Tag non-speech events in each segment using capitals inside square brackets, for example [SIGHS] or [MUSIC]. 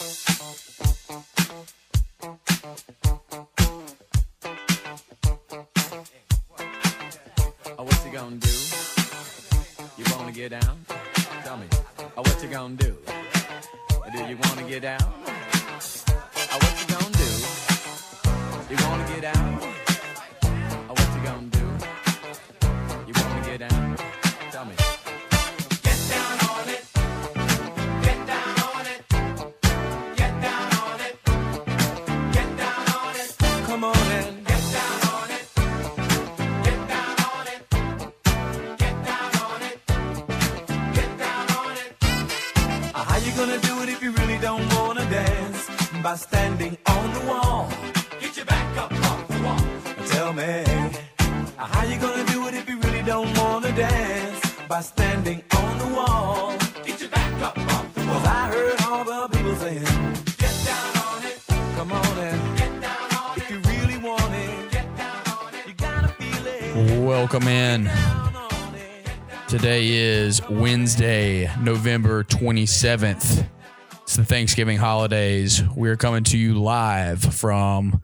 Oh, what you gonna do? You wanna get down? Tell me. Oh, what you gonna do? Do you wanna get down? Oh, what you gonna do? You wanna get down? Oh, what you gonna do? You wanna get down? By standing on the wall. Get your back up off the wall. Tell me. How you gonna do it if you really don't wanna dance? By standing on the wall. Get your back up off the wall. 'Cause I heard all the people saying, Get down on it. Come on and get down on it. You really want it, get down on it. You gotta feel it. Welcome in. Today is Wednesday, November 27th. Thanksgiving holidays. We're coming to you live from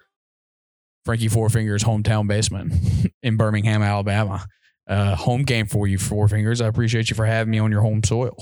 Frankie Four Fingers' hometown basement [LAUGHS] in Birmingham, Alabama. Uh, home game for you, Four Fingers. I appreciate you for having me on your home soil.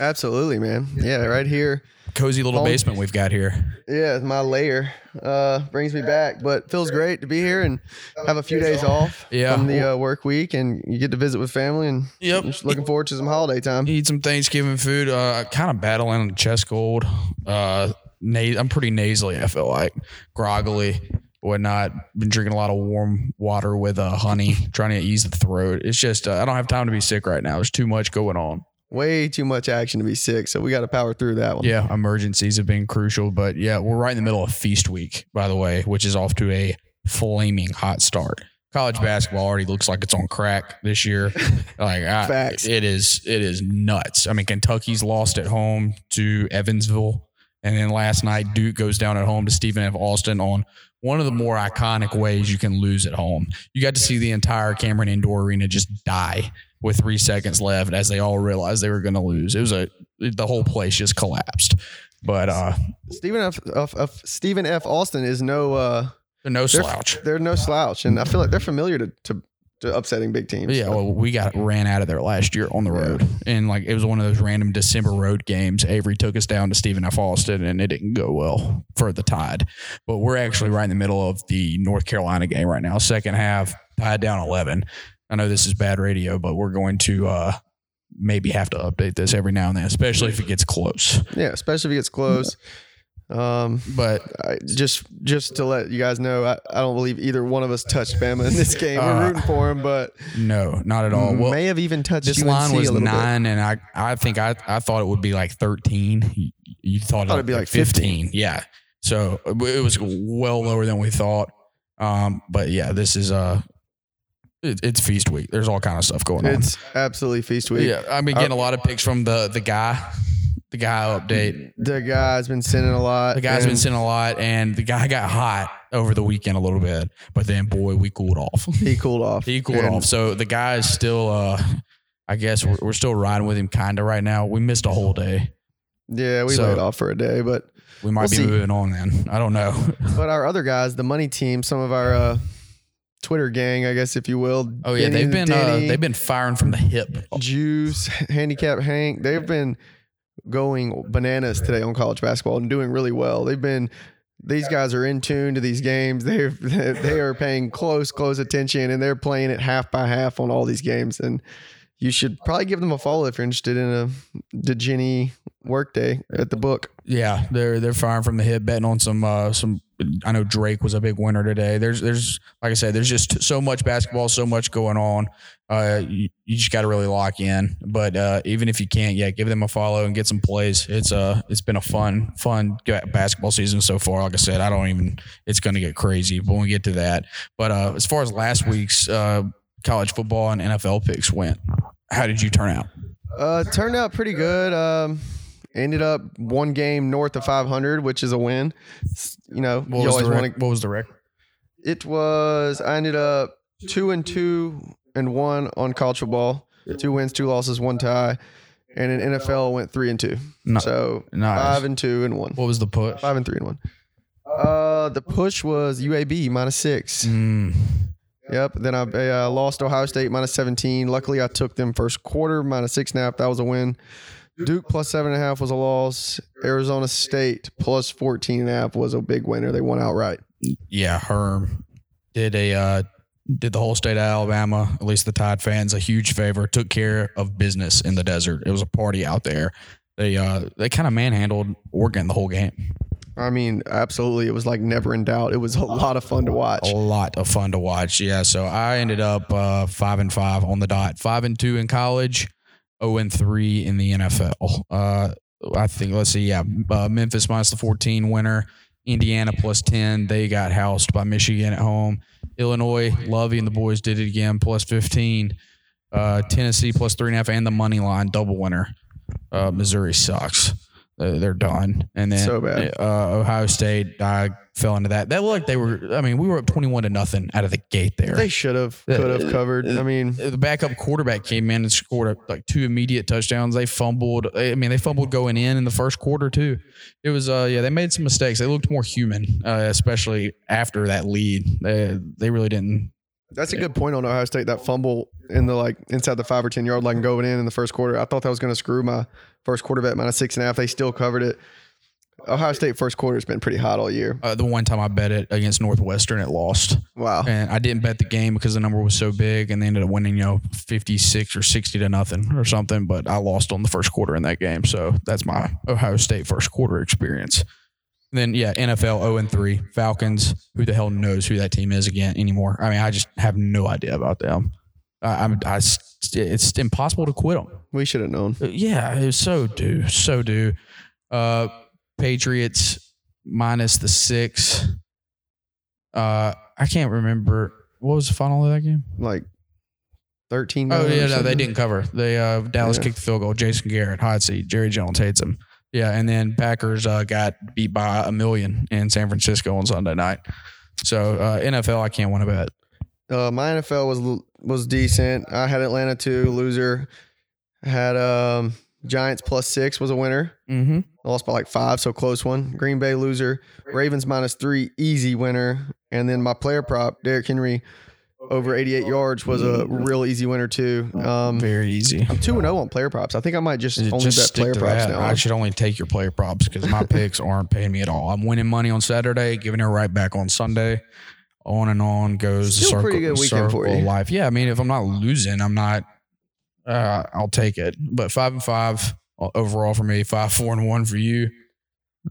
Absolutely, man. Yeah, right here. Cozy little Home- basement we've got here. Yeah, my layer uh, brings me back, but feels great to be here and have a few days off Yeah. from the uh, work week, and you get to visit with family, and Yep. just looking forward to some holiday time. Eat some Thanksgiving food. Uh, kind of battling a chest cold. Uh, na- I'm pretty nasally. I feel like groggily, whatnot. Been drinking a lot of warm water with uh, honey, trying to ease the throat. It's just uh, I don't have time to be sick right now. There's too much going on. Way too much action to be sick, so we got to power through that one. Yeah, emergencies have been crucial, but yeah, we're right in the middle of feast week, by the way, which is off to a flaming hot start. College basketball already looks like it's on crack this year. [LAUGHS] Like I, Facts. it is, it is nuts. I mean, Kentucky's lost at home to Evansville, and then last night Duke goes down at home to Stephen F. Austin on one of the more iconic ways you can lose at home. You got to see the entire Cameron Indoor Arena just die with three seconds left as they all realized they were going to lose. It was a the whole place just collapsed. But uh, Stephen F. F, F Stephen F. Austin is no uh, no they're, slouch. They're no slouch, and I feel like they're familiar to to, to upsetting big teams. Yeah, well, we got ran out of there last year on the road, and like it was one of those random December road games. Avery took us down to Stephen F. Austin, and it didn't go well for the Tide. But we're actually right in the middle of the North Carolina game right now. Second half, tied down eleven. I know this is bad radio, but we're going to uh, maybe have to update this every now and then, especially if it gets close. yeah, especially if it gets close. Um, But I, just just to let you guys know, I, I don't believe either one of us touched Bama in this game. Uh, We're rooting for him, but no, not at all. Well, may have even touched this UNC line was little bit. nine, and I I think I I thought it would be like thirteen. You, you thought, thought it'd be like 15. Yeah. So it was well lower than we thought. Um, but yeah, this is uh, it, it's feast week. There's all kind of stuff going on. It's absolutely feast week. Yeah, I've been getting a lot of pics from the the guy, the guy update. The guy's been sending a lot. The guy's been and sending a lot, and the guy got hot over the weekend a little bit, but then boy, we cooled off. [LAUGHS] He cooled off. He cooled And off. So the guy is still, uh, I guess we're, we're still riding with him kind of right now. We missed a whole day. Yeah, we So- laid off for a day, but We might We'll be see. moving on then. I don't know. [LAUGHS] but our other guys, the money team, some of our uh, Twitter gang, I guess if you will. Oh yeah, they've been uh, Denny, they've been firing from the hip. Juice, Handicap Hank. They've been going bananas today on college basketball and doing really well. They've been. These guys are in tune to these games. They're [LAUGHS] they are paying close close attention and they're playing it half by half on all these games. And you should probably give them a follow if you're interested in a Degini workday at the book. Yeah, they're they're firing from the hip, betting on some uh, some. I know Drake was a big winner today. There's there's like I said, there's just so much basketball, so much going on. Uh, you, you just got to really lock in. But uh, even if you can't, yeah, give them a follow and get some plays. It's uh it's been a fun fun basketball season so far. Like I said, I don't even. It's going to get crazy when we get to that. But uh, as far as last week's uh, college football and NFL picks went, how did you turn out? Uh, turned out pretty good. Um, ended up one game north of 500, which is a win. You know, What you was, always the want to. what was the record? It was. I ended up two and two and one on college football. Two wins, two losses, one tie. and in NFL went three and two. No, so nice. five and two and one. what was the push? Five and three and one. Uh, the push was UAB minus six. Mm, Yep. Then I uh, lost Ohio State minus 17. Luckily, I took them first quarter six minus six and a half. That was a win. Duke plus seven and a half was a loss. Arizona State plus 14 and a half was a big winner. They won outright. yeah, Herm did a uh, did the whole state of Alabama, at least the Tide fans, a huge favor. Took care of business in the desert. It was a party out there. They uh they kind of manhandled Oregon the whole game. I mean, absolutely. It was like never in doubt. It was a lot of fun to watch. A lot of fun to watch. Yeah. So I ended up uh, five and five on the dot. Five and two in college. Zero and three in the NFL. Uh, I think. Let's see. Yeah, uh, Memphis minus the fourteen winner. Indiana plus ten. They got housed by Michigan at home. Illinois, Lovie and the boys did it again. Plus fifteen. Uh, Tennessee plus three and a half and the money line double winner. Uh, Missouri sucks. Uh, They're done. And then So bad. Uh, Ohio State, I fell into that. That looked like they were. I mean, we were up twenty-one to nothing out of the gate there. They should have, could have covered. I mean, the backup quarterback came in and scored like two immediate touchdowns. They fumbled. I mean, they fumbled going in in the first quarter too. It was uh yeah, they made some mistakes. They looked more human, uh, especially after that lead. They they really didn't. that's a good point on Ohio State. That fumble in the like inside the five or 10 yard line going in in the first quarter. I thought that was going to screw my first quarter bet minus six and a half. They still covered it. Ohio State first quarter has been pretty hot all year. Uh, the one time I bet it against Northwestern, it lost, Wow. and I didn't bet the game because the number was so big, and they ended up winning, you know, fifty six or sixty to nothing or something. But I lost on the first quarter in that game, so that's my Ohio State first quarter experience. Then yeah, NFL zero oh and three Falcons. Who the hell knows who that team is again anymore? I mean, I just have no idea about them. I, I'm, I, it's impossible to quit them. We should have known. Yeah, it was so do, so do. Uh, Patriots minus the six. Uh, I can't remember what was the final of that game. Like 13. Oh yeah, no, they didn't cover. They uh, Dallas Yeah. kicked the field goal. Jason Garrett, hot seat. Jerry Jones hates him. Yeah, and then Packers uh, got beat by a million in San Francisco on Sunday night. So uh, NFL, I can't win a bet. Uh, my NFL was was decent. I had Atlanta two loser. Had um, Giants plus six was a winner. Mm-hmm. I lost by like five, so close one. Green Bay loser. Ravens minus three, easy winner. And then my player prop, Derrick Henry, over 88 yards was a real easy winner too. Um, Very easy. I'm two and zero on player props. I think I might just only Just bet player props that. now. I should only take your player props because my [LAUGHS] picks aren't paying me at all. I'm winning money on Saturday, giving it right back on Sunday. On and on goes the circle, pretty good weekend for circle of you. life. Yeah, I mean, if I'm not losing, I'm not. Uh, I'll take it. But five and five overall for me, five four and one for you.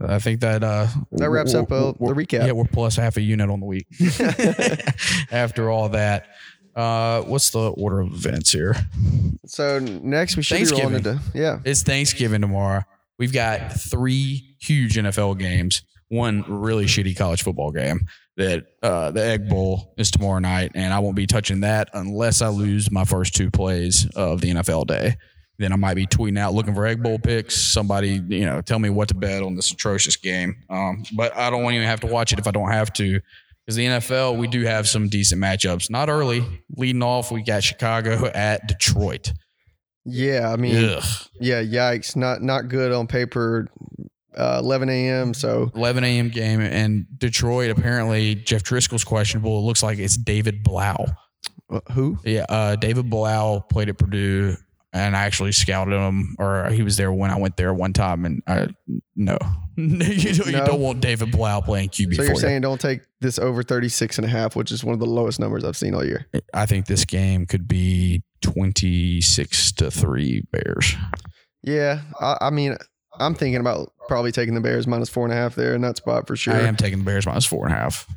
I think that uh That wraps up, uh, the recap. Yeah, we're plus half a unit on the week. [LAUGHS] [LAUGHS] After all that, uh, what's the order of events here? so next we should be rolling into yeah. It's Thanksgiving tomorrow. We've got three huge NFL games, one really shitty college football game. That uh, the Egg Bowl is tomorrow night, and I won't be touching that unless I lose my first two plays of the NFL day. Then I might be tweeting out looking for Egg Bowl picks. Somebody, you know, tell me what to bet on this atrocious game. Um, but I don't even have to watch it if I don't have to. Because the NFL, we do have some decent matchups. Not early. Leading off, we got Chicago [LAUGHS] at Detroit. Yeah, I mean, Ugh. yeah, yikes, not not good on paper. Uh, 11 a.m. So 11 a.m. game and Detroit. Apparently, Jeff Driskel's questionable. It looks like it's David Blough. uh, who? Yeah, uh, David Blough played at Purdue, and I actually scouted him, or he was there when I went there one time. And I no, [LAUGHS] you, don't, you don't want David Blough playing QB So you're you. saying don't take this over 36 and a half, which is one of the lowest numbers I've seen all year. I think this game could be 26 to three Bears. Yeah, I, I mean, I'm thinking about probably taking the Bears minus four and a half there in that spot for sure. I am taking the Bears minus four and a half.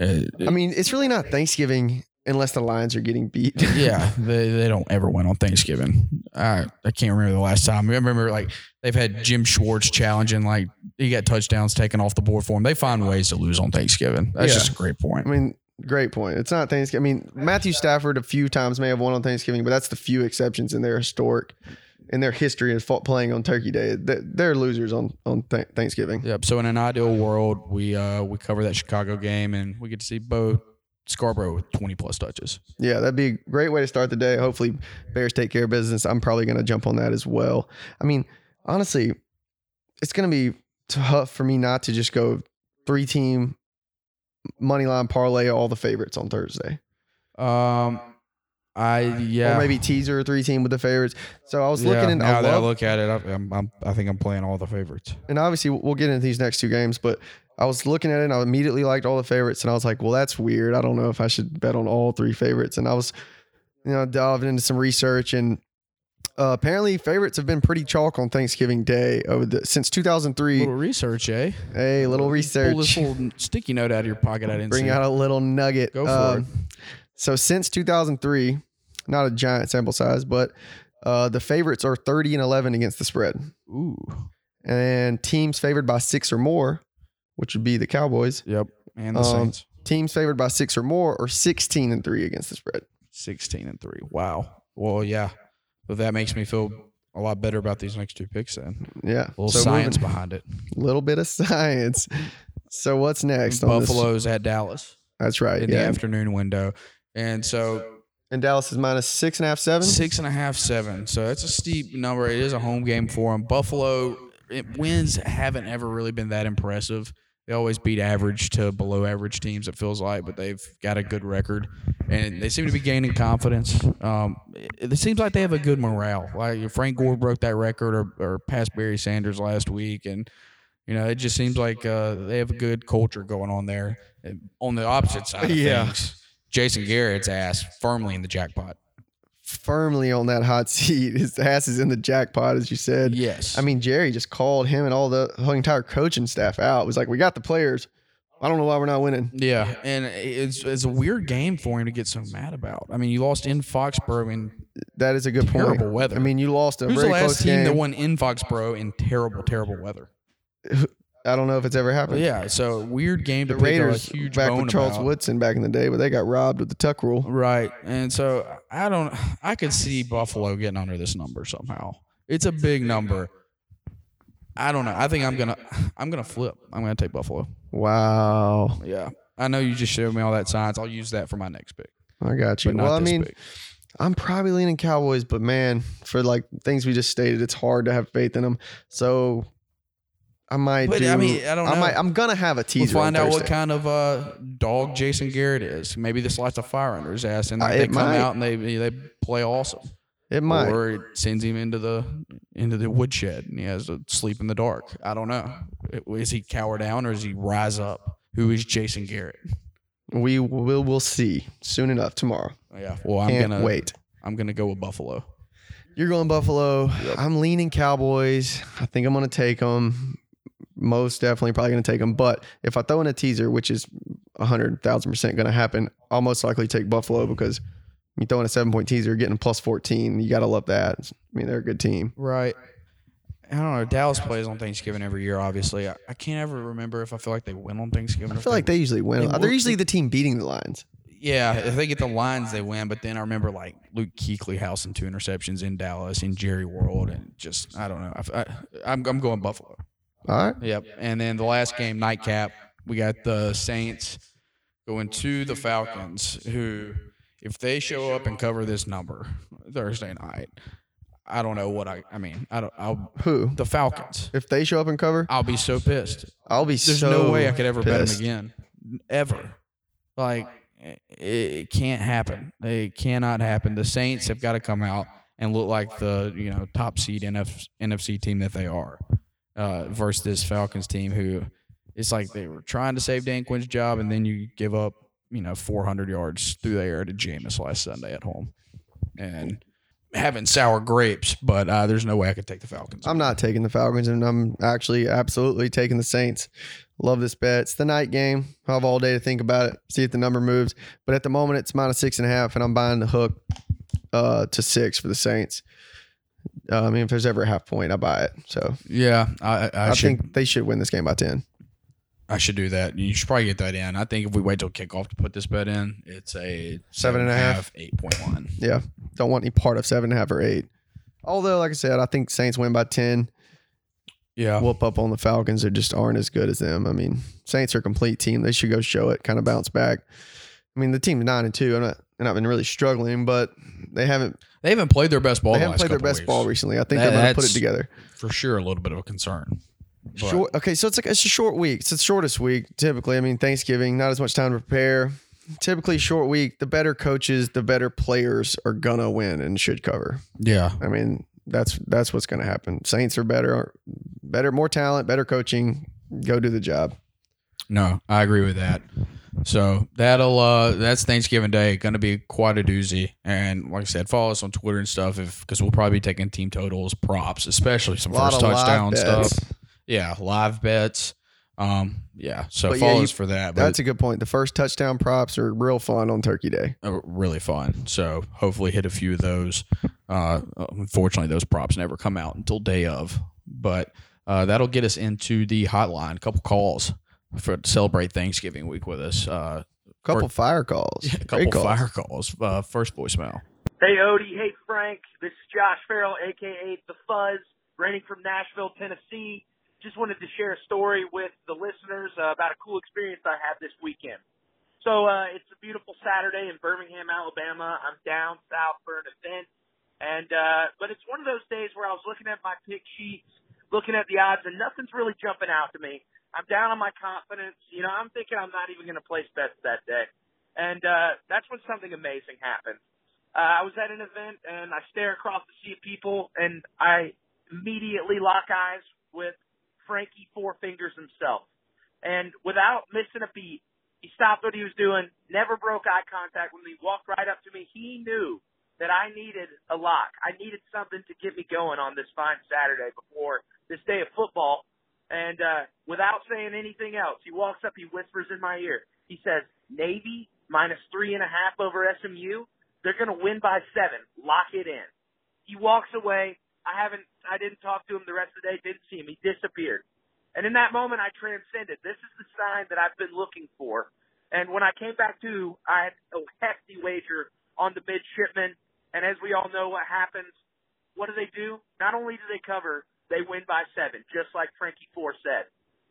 Uh, I mean, it's really not Thanksgiving unless the Lions are getting beat. [LAUGHS] yeah, they, they don't ever win on Thanksgiving. I I can't remember the last time. I remember like they've had Jim Schwartz challenging like he got touchdowns taken off the board for him. They find ways to lose on Thanksgiving. That's Yeah. just a great point. I mean, great point. It's not Thanksgiving. I mean, Matthew Stafford a few times may have won on Thanksgiving, but that's the few exceptions in their historic, in their history of playing on Turkey Day. They- They're losers on on th- Thanksgiving. Yep. So in an ideal world, we uh we cover that Chicago game and we get to see Bo Scarbrough with 20 plus touches. Yeah, that'd be a great way to start the day. Hopefully, Bears take care of business. I'm probably going to jump on that as well. I mean, honestly, it's going to be tough for me not to just go three team money line parlay all the favorites on Thursday. Um, I yeah, Or maybe teaser three team with the favorites. So I was yeah, looking in, now I that I look at it, I, I'm, I'm, I think I'm playing all the favorites. and obviously we'll get into these next two games, but I was looking at it and I immediately liked all the favorites and I was like, well, that's weird. I don't know if I should bet on all three favorites. And I was, you know, diving into some research and uh, apparently favorites have been pretty chalk on Thanksgiving Day over the since 2003. Little research, eh? a little research. Pull this little sticky note out of your pocket. I didn't Bring see. out a little nugget. Go for Uh, it. So since 2003, not a giant sample size, but uh, the favorites are 30 and 11 against the spread. Ooh, And teams favored by six or more, which would be the Cowboys, yep. And the Um, Saints, teams favored by six or more are 16 and three against the spread. 16 and three. Wow. Well, yeah. But that makes me feel a lot better about these next two picks. Then Yeah. a little So science moving- behind it. little bit of [LAUGHS] science. So what's next? Buffalo's at Dallas That's right. in the afternoon window, and so And Dallas is minus six and a half, seven. Six and a half, seven. So that's a steep number. It is a home game for them. Buffalo it, wins haven't ever really been that impressive. They always beat average to below average teams. It feels like, but they've got a good record, and they seem to be gaining confidence. Um, it, it seems like they have a good morale. Like Frank Gore broke that record, or, or passed Barry Sanders last week, and you know it just seems like uh, they have a good culture going on there. And on the opposite side Yeah. things, Jason Garrett's ass firmly in the jackpot. Firmly on that hot [LAUGHS] seat. His ass is in the jackpot, as you said. Yes. I mean, Jerry just called him and all the whole entire coaching staff out. It was like, we got the players. I don't know why we're not winning. yeah, and it's it's a weird game for him to get so mad about. I mean, you lost in Foxborough in That is a good point. terrible weather. I mean, you lost a who's the last close team game. that won in Foxborough in terrible, terrible weather? I don't know if it's ever happened. yeah, so weird game to the Raiders a huge back with Charles about. Woodson back in the day, but they got robbed with the tuck rule. Right, and so I don't. I could see Buffalo getting under this number somehow. It's a big number. I don't know. I think I'm gonna. I'm gonna flip. I'm gonna take Buffalo. Wow, Yeah, I know you just showed me all that science. I'll use that for my next pick. I got you. Well, I mean. I'm probably leaning Cowboys, but man, for like things we just stated, it's hard to have faith in them. So I might. But, do, I mean, I don't. I might. I'm gonna have a teaser. We'll find out what kind of uh, dog Jason Garrett is. Maybe this lights a fire under his ass, and Uh, they come might. out and they they play awesome, It might. or it sends him into the into the woodshed and he has to sleep in the dark. I don't know. Is he cower down or is he rise up? Who is Jason Garrett? We will. We'll see soon enough tomorrow. Yeah. Well, I'm Can't gonna wait. I'm gonna go with Buffalo. You're going Buffalo. I'm leaning Cowboys. I think I'm going to take them. Most definitely, probably going to take them. But if I throw in a teaser, which is 100,000% going to happen, I'll most likely take Buffalo because you throw in a seven point teaser, getting plus 14. You got to love that. I mean, they're a good team. Right. I don't know. Dallas plays on Thanksgiving every year. Obviously, I, I can't ever remember if I feel like they win on Thanksgiving. I feel like they usually win. They They're usually the team beating the Lions. Yeah, if they get the lines, they win. But then I remember like Luke Kuechly housing two interceptions in Dallas in Jerry World, and just I don't know. I, I, am I'm going Buffalo. All right. Yep. And then the last game, nightcap, we got the Saints going to the Falcons, who if they show up and cover this number Thursday night, I don't know what I. I mean, I don't. I'll Who? the Falcons. If they show up and cover, I'll be so pissed. I'll be so There's so no way I could ever bet them again, ever. Like it, it can't happen. It cannot happen. The Saints have got to come out and look like the you know top seed NF, NFC team that they are, uh, versus this Falcons team who it's like they were trying to save Dan Quinn's job, and then you give up you know 400 yards through the air to Jameis last Sunday at home, and having sour grapes. But uh, there's no way I could take the Falcons. I'm not taking the Falcons, and I'm actually absolutely taking the Saints. Love this bet. It's the night game. I have all day to think about it, see if the number moves. But at the moment, it's minus six and a half, and I'm buying the hook uh, to six for the Saints. Uh, I mean, if there's ever a half point, I buy it. So yeah, I, I, I, should. think they should win this game by ten. I should do that. You should probably get that in. I think if we wait till kickoff to put this bet in, it's a Seven and a half. eight point one. Yeah, don't want any part of seven and a half or eight. Although, like I said, I think Saints win by ten. Yeah, Whoop up on the Falcons. They just aren't as good as them. I mean, Saints are a complete team. They should go show it, kind of bounce back. I I mean, the team's nine and two. I'm not, they're not been really struggling, but they haven't They haven't played their best ball. they the haven't played their best weeks. ball recently. I think That- they're going to put it together. For sure, a little bit of a concern. Short, okay, so it's like it's a short week. It's the shortest week typically. I mean, Thanksgiving, not as much time to prepare. Typically, short week. The better coaches, the better players are gonna win and should cover. Yeah, I mean, that's that's what's gonna happen. Saints are better, better, more talent, better coaching. Go do the job. no, I agree with that. So that'll uh that's Thanksgiving Day. Going to be quite a doozy. And like I said, follow us on Twitter and stuff if because we'll probably be taking team totals, props, especially some first touchdown stuff. Yeah, live bets. Um, yeah. So But yeah, follow you- us for that. But That's a good point. The first touchdown props are real fun on Turkey Day. uh, really fun. So hopefully hit a few of those. Uh, unfortunately, those props never come out until day of, but uh, that'll get us into the hotline. A couple calls for to celebrate Thanksgiving week with us. Uh, Couple fire calls. a couple calls. fire calls. Uh, first voicemail. Hey Odie, hey Frank, this is Josh Farrell, aka The Fuzz, writing from Nashville, Tennessee. Just wanted to share a story with the listeners uh, about a cool experience I had this weekend. So uh, it's a beautiful Saturday in Birmingham, Alabama. I'm down south for an event, and uh, but it's one of those days where I was looking at my pick sheets, looking at the odds, and nothing's really jumping out to me. I'm down on my confidence. You know, I'm thinking I'm not even going to place bets that day, and uh, that's when something amazing happens. Uh, I was at an event and I stare across the sea of people and I immediately lock eyes with Frankie Four Fingers himself. And without missing a beat, he stopped what he was doing, never broke eye contact with me, walked right up to me. He knew that I needed a lock. I needed something to get me going on this fine Saturday before this day of football. And uh, without saying anything else, he walks up, he whispers in my ear. He says, Navy minus three and a half over SMU. They're going to win by seven. Lock it in. He walks away. I haven't, I didn't talk to him the rest of the day. Didn't see him. He disappeared. And in that moment, I transcended. This is the sign that I've been looking for. And when I came back to, I had a hefty wager on the midshipman. And as we all know what happens, what do they do? Not only do they cover, they win by seven, just like Frankie Four said.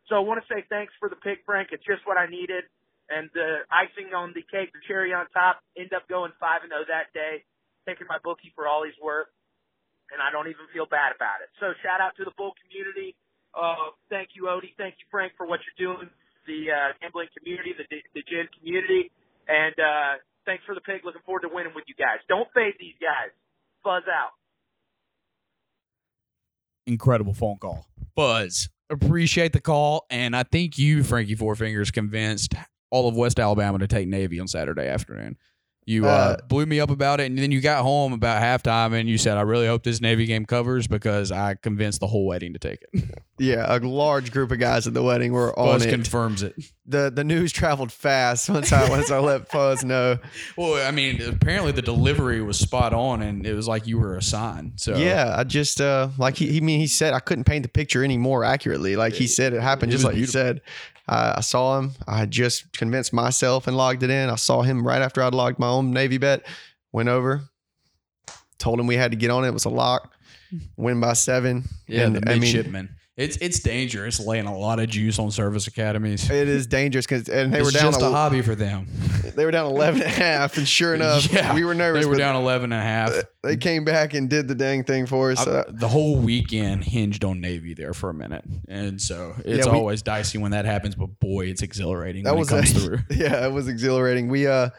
So I want to say thanks for the pick, Frank. It's just what I needed. And the icing on the cake, the cherry on top, end up going five and zero that day, taking my bookie for all he's worth, and I don't even feel bad about it. So shout out to the bull community. Uh, thank you, Odie. Thank you, Frank, for what you're doing. The uh, gambling community, the the gin community, and uh, thanks for the pick. Looking forward to winning with you guys. Don't fade these guys. Fuzz out. Incredible phone call. Buzz, appreciate the call. And I think you, Frankie Four Fingers, convinced all of West Alabama to take Navy on Saturday afternoon. You uh, Uh, blew me up about it, and then you got home about halftime, and you said, "I really hope this Navy game covers because I convinced the whole wedding to take it." Yeah, a large group of guys at the wedding were on it. confirms it. the The news traveled fast once I once I let Fuzz know. [LAUGHS] Well, I mean, apparently the delivery was spot on, and it was like you were a sign. So Yeah, I just uh like he, he mean he said I couldn't paint the picture any more accurately. Like he said, it happened It just like he beautiful. said. I I saw him. I had just convinced myself and logged it in. I saw him right after I'd logged my own Navy bet. Went over, told him we had to get on it. It was a lock. Hmm. Win by seven. yeah, And, the I mean, midshipman. It's it's dangerous laying a lot of juice on service academies. it is dangerous because and they it's were down. just a a, hobby for them. they were down 11 and a half, and sure [LAUGHS] enough, Yeah, we were nervous. They were down 11 and a half. They came back and did the dang thing for us. I- Uh, the whole weekend hinged on Navy there for a minute, and so it's Yeah, we- always dicey when that happens. But boy, it's exhilarating that when was it comes a- through. [LAUGHS] yeah, it was exhilarating. We uh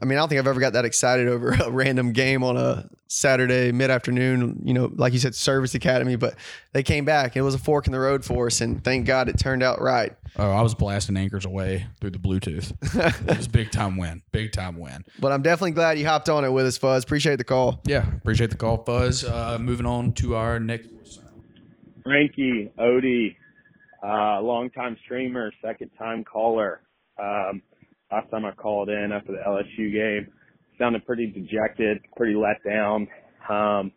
I mean, I don't think I've ever got that excited over [LAUGHS] a random game on a Saturday mid afternoon, you know, like you said, service academy, but they came back. It was a fork in the road for us, and thank God it turned out right. Oh, I was blasting Anchors Aweigh through the Bluetooth. [LAUGHS] It was a big time win, big time win. but I'm definitely glad you hopped on it with us, Fuzz. Appreciate the call. Yeah, appreciate the call, Fuzz. Uh, moving on to our next. Frankie, Odie, uh, longtime streamer, second time caller. Um, last time I called in after the LSU game, sounded pretty dejected, pretty let down um,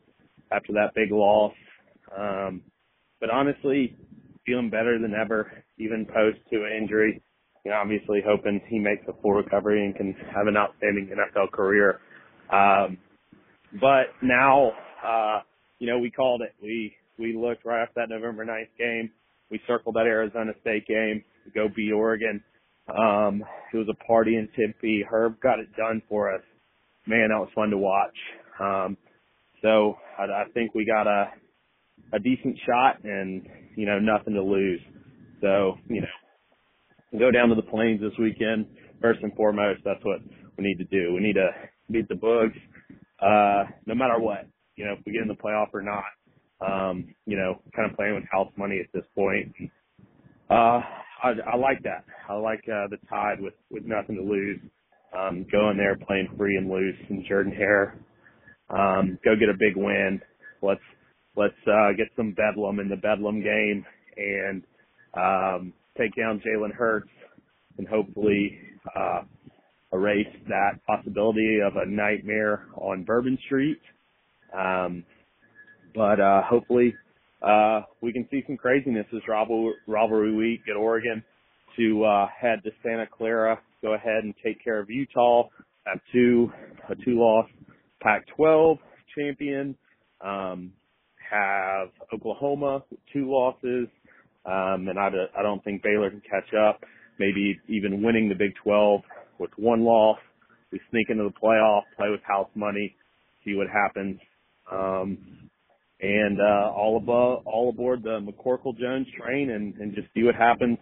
after that big loss. Um, but honestly, feeling better than ever, even post Tua injury. You know, obviously hoping he makes a full recovery and can have an outstanding NFL career. Um, but now, uh, you know, we called it. We we looked right after that November 9th game. We circled that Arizona State game go beat Oregon. Um, it was a party in Tempe. Herb got it done for us. Man, that was fun to watch. Um, so I, I think we got a a decent shot and you know nothing to lose. So you know, go down to the plains this weekend. First and foremost, that's what we need to do. We need to beat the Bugs, uh, no matter what. You know, if we get in the playoff or not. Um, you know, kind of playing with house money at this point. Uh, I, I like that. I like uh, the Tide with with nothing to lose. Um, go in there playing free and loose and Jordan Hare. Um, go get a big win. Let's let's uh, get some bedlam in the bedlam game and um, take down Jalen Hurts and hopefully uh, erase that possibility of a nightmare on Bourbon Street. Um, but uh, hopefully uh, we can see some craziness this rival- rivalry week at Oregon to uh, head to Santa Clara, go ahead and take care of Utah, have two a two loss Pac-12 champion, um, have Oklahoma two losses, um, and I, I don't think Baylor can catch up. Maybe even winning the Big 12 with one loss. We sneak into the playoff, play with house money, see what happens. Um, and uh, all above, all aboard the McCorkle Jones train, and, and just see what happens.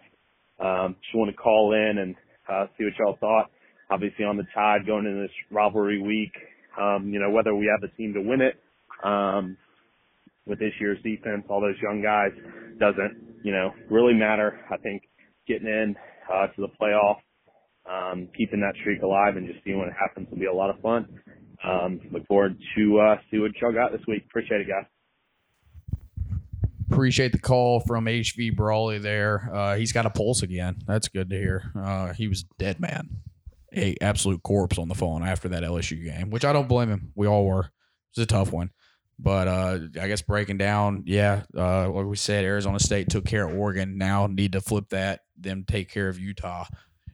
Um, just want to call in and uh, see what y'all thought. Obviously, on the Tide going into this rivalry week, um, you know whether we have the team to win it um, with this year's defense, all those young guys doesn't you know really matter. I think getting in uh, to the playoff, um, keeping that streak alive, and just seeing what happens will be a lot of fun. Um, look forward to uh, see what y'all got this week. Appreciate it, guys. Appreciate the call from HV Brawley there. Uh, he's got a pulse again. That's good to hear. Uh, he was dead man, a absolute corpse on the phone after that LSU game, which I don't blame him. We all were. It was a tough one. But uh, I guess breaking down, yeah, uh, like we said, Arizona State took care of Oregon. Now need to flip that, them take care of Utah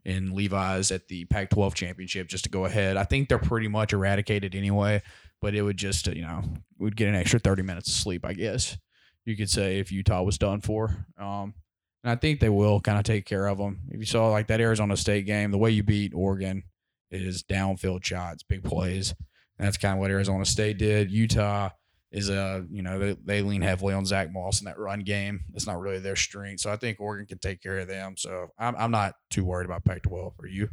in Levi's at the Pac 12 championship just to go ahead. I think they're pretty much eradicated anyway, but it would just, you know, we'd get an extra 30 minutes of sleep, I guess you could say if Utah was done for. Um, and I think they will kind of take care of them. If you saw like that Arizona State game, the way you beat Oregon is downfield shots, big plays. And that's kind of what Arizona State did. Utah is a you know they, they lean heavily on Zach Moss in that run game. It's not really their strength, so I think Oregon can take care of them. So I'm I'm not too worried about Pac-12. Are you?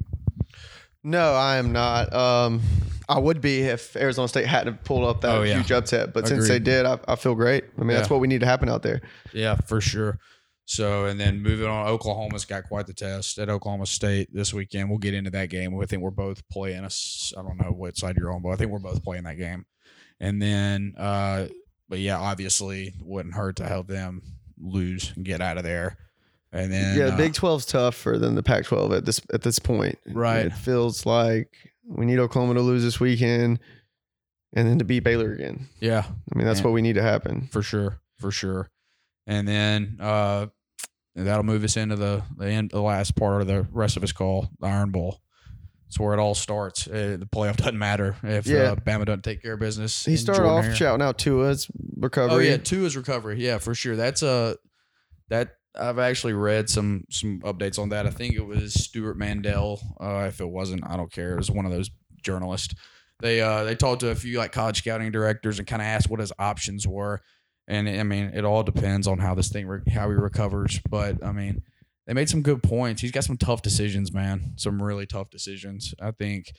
No, I am not. Um, I would be if Arizona State hadn't pulled up that Oh, yeah. huge upset, but since they did, I, I feel great. I mean, that's what we need to happen out there. Yeah, for sure. So, and then moving on, Oklahoma's got quite the test at Oklahoma State this weekend. We'll get into that game. I think we're both playing. us. I don't know what side you're on, but I think we're both playing that game. And then, uh, but yeah, obviously, wouldn't hurt to help them lose and get out of there. And then, yeah, the uh, Big 12's tougher than the Pac-12 at this at this point. Right. It feels like we need Oklahoma to lose this weekend, and then to beat Baylor again. yeah, I mean, that's Yeah. what we need to happen. for sure, for sure. And then uh, that'll move us into the the end, the last part of the rest of his call, the Iron Bowl. It's where it all starts. Uh, the playoff doesn't matter if Yeah. uh, Bama doesn't take care of business. He started Jordan off Hare. shouting out Tua's recovery. Oh yeah, Tua's recovery. Yeah, for sure. That's a that I've actually read some some updates on that. I think it was Stewart Mandel. Uh, if it wasn't, I don't care. It was one of those journalists. They uh they talked to a few like college scouting directors and kind of asked what his options were. And I mean, it all depends on how this thing re- how he recovers. But I mean, they made some good points. He's got some tough decisions, man. Some really tough decisions. I think.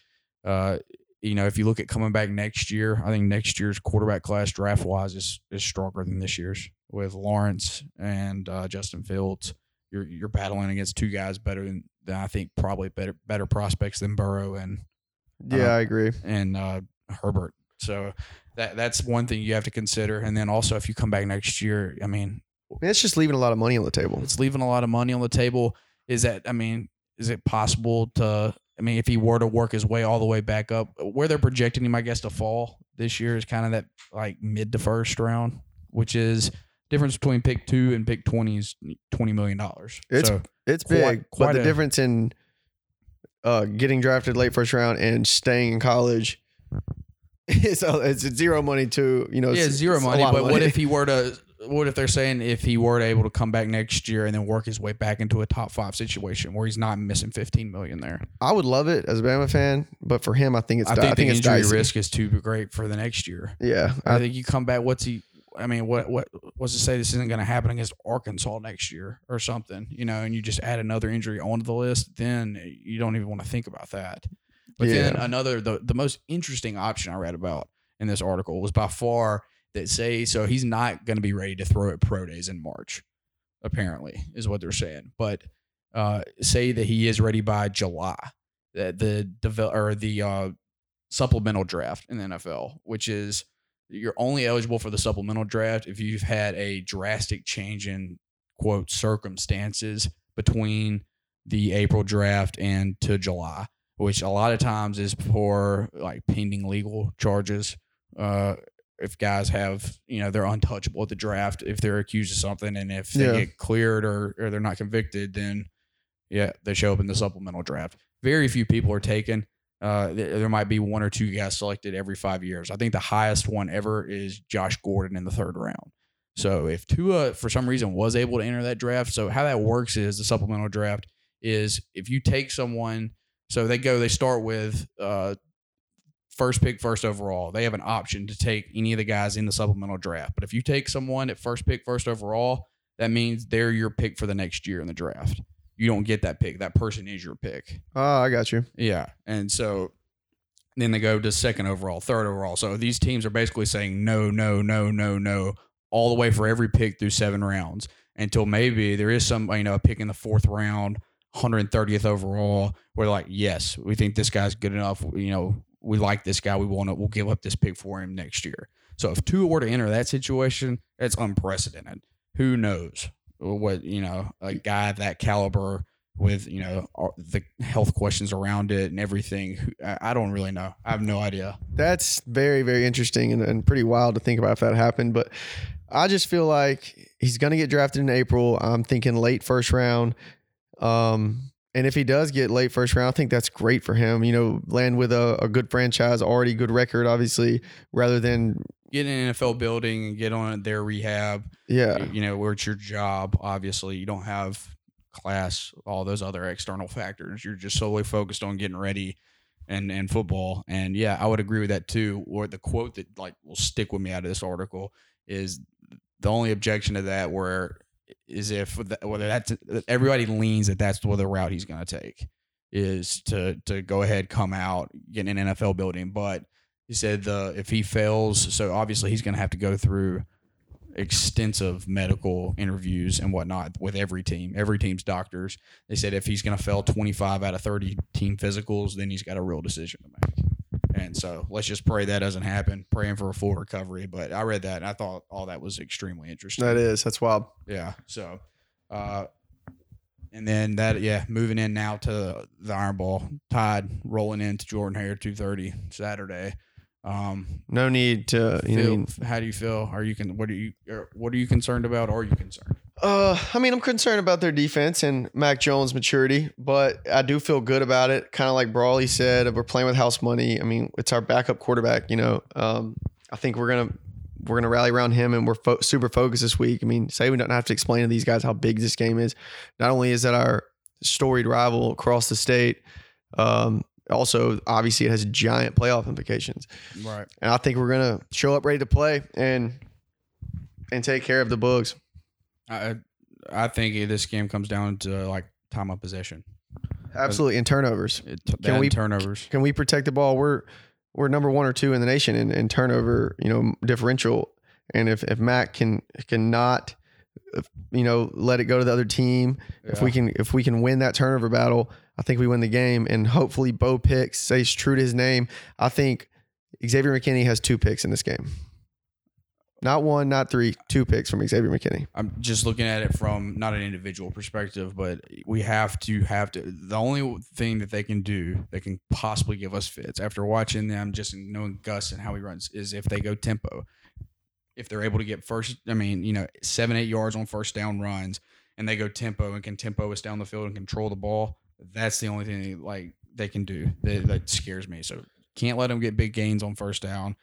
Uh, you know, if you look at coming back next year, I think next year's quarterback class draft wise is is stronger than this year's with Lawrence and uh, Justin Fields. You're you're battling against two guys better than, than I think probably better better prospects than Burrow and yeah, Uh, I agree. and uh, Herbert. So that that's one thing you have to consider. And then also if you come back next year, I mean, I mean, it's just leaving a lot of money on the table. it's leaving a lot of money on the table. Is that I mean, is it possible to I mean, if he were to work his way all the way back up, where they're projecting him, I guess, to fall this year is kind of that like mid to first round, which is difference between pick two and pick twenty is twenty million dollars. It's- so It's Quite- big, quite but the a- difference in uh, getting drafted late first round and staying in college [LAUGHS] is uh, it's zero money to you know. yeah, it's- zero money. But of what if he were to what if they're saying if he were to able to come back next year and then work his way back into a top five situation where he's not missing 15 million there? I would love it as a Bama fan, but for him, I think it's I di- think, I think the injury dicey. risk is too great for the next year. Yeah, I, I, think you come back. What's he? I mean, what what what's to say this isn't going to happen against Arkansas next year or something? You know, and you just add another injury onto the list, then you don't even want to think about that. But then another the the most interesting option I read about in this article was by far that say so he's not going to be ready to throw at pro days in March. Apparently, is what they're saying. But uh, say that he is ready by July. That the develop or the uh, supplemental draft in the NFL, which is you're only eligible for the supplemental draft if you've had a drastic change in quote circumstances between the April draft and to July, which a lot of times is for like pending legal charges. Uh, if guys have, you know, they're untouchable at the draft if they're accused of something, and if they Yeah. get cleared or, or they're not convicted, then yeah, they show up in the supplemental draft. Very few people are taken. Uh, there, there might be one or two guys selected every five years. I think the highest one ever is Josh Gordon in the third round. So if Tua for some reason was able to enter that draft, so how that works is the supplemental draft is if you take someone, so they go, they start with uh, first pick, first overall. They have an option to take any of the guys in the supplemental draft. But if you take someone at first pick, first overall, that means they're your pick for the next year in the draft. You don't get that pick. That person is your pick. oh, I got you. Yeah. And so then they go to second overall, third overall. So these teams are basically saying no, no, no, no, no, all the way for every pick through seven rounds until maybe there is some, you know, a pick in the fourth round, 130th overall, where they're like, yes, we think this guy's good enough. You know, we like this guy. We want to, we'll give up this pick for him next year. So if Tua were to enter that situation, it's unprecedented. Who knows what, you know, a guy that caliber with you know the health questions around it and everything. I I don't really know. I have no idea. That's very, very interesting and, and pretty wild to think about if that happened. But I just feel like he's going to get drafted in April. I'm thinking late first round. Um, and if he does get late first round, I think that's great for him. You know, land with a, a good franchise, already good record, obviously, rather than, Get in an NFL building and get on their rehab. yeah. You know where it's your job. Obviously, you don't have class, all those other external factors. You're just solely focused on getting ready and and football. And yeah, I would agree with that too. Or the quote that like will stick with me out of this article is the only objection to that where is if whether that's everybody leans that that's the route he's going to take is to to go ahead come out get in an NFL building. But he said the if he fails so obviously he's going to have to go through extensive medical interviews and whatnot with every team every team's doctors. They said if he's going to fail 25 out of 30 team physicals then he's got a real decision to make and so let's just pray that doesn't happen praying for a full recovery but i read that and i thought all that was extremely interesting That is. That's wild. yeah. So, uh, and then that, yeah, moving in now to the Iron Bowl Tide rolling into Jordan Hare two thirty Saturday. Um, No need to, you feel, know, how do you feel? Are you can? What are you? What are you concerned about? Are you concerned? Uh, I mean, I'm concerned about their defense and Mac Jones' maturity, but I do feel good about it. Kind of like Brawley said, we're playing with house money. I mean, it's our backup quarterback. You know, um, I think we're gonna we're gonna rally around him, and we're fo- super focused this week. I mean, say we don't have to explain to these guys how big this game is. Not only is that our storied rival across the state, um, also obviously it has giant playoff implications. Right. And I think we're gonna show up ready to play and and take care of the bugs. I I think this game comes down to like time of possession. Absolutely, and turnovers. It, Can we- turnovers? Can we protect the ball? We're we're number one or two in the nation in, in turnover, you know, differential. And if if Mac can cannot, uh, you know, let it go to the other team, if we can if we can win that turnover battle, I think we win the game. And hopefully, Bo picks stays true to his name. I think Xavier McKinney has two picks in this game. Not one, not three, two picks from Xavier McKinney. I'm just looking at it from not an individual perspective, but we have to have to. The only thing that they can do that can possibly give us fits after watching them, just knowing Gus and how he runs, is if they go tempo. If they're able to get first, I mean, you know, seven, eight yards on first down runs, and they go tempo and can tempo us down the field and control the ball. That's the only thing like they can do that, that scares me. So can't let them get big gains on first down.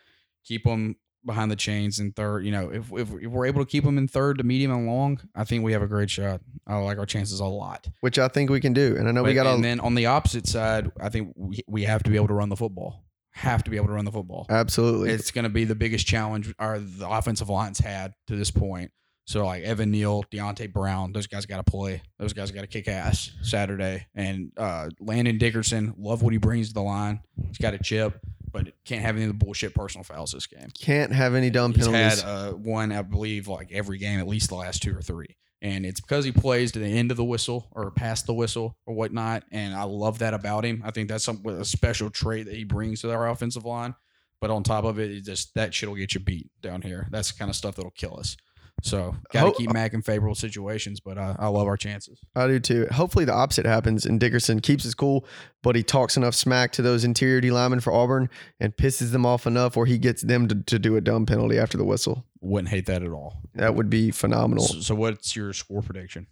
Keep them behind the chains in third. You know, if, if if we're able to keep them in third to medium and long, I think we have a great shot. I like our chances a lot. which I think we can do. And I know we got and to then on the opposite side, I think we, we have to be able to run the football. Have to be able to run the football. absolutely. It's going to be the biggest challenge our the offensive line's had to this point. So like Evan Neal, Deonte Brown, those guys got to play. Those guys got to kick ass Saturday. And uh, Landon Dickerson, love what he brings to the line. He's got a chip, but can't have any of the bullshit personal fouls this game. Can't have any dumb He's penalties. had uh, one, I believe, like every game, at least the last two or three. And it's because he plays to the end of the whistle or past the whistle or whatnot. And I love that about him. I think that's some a special trait that he brings to our offensive line. But on top of it, it just that shit will get you beat down here. That's the kind of stuff that'll kill us. So got to Ho- keep Mac in favorable situations. But I, I love our chances. I do too. Hopefully the opposite happens and Dickerson keeps his cool, but he talks enough smack to those interior D linemen for Auburn and pisses them off enough where he gets them to, to do a dumb penalty after the whistle. Wouldn't hate that at all. That would be phenomenal. So, so what's your score prediction?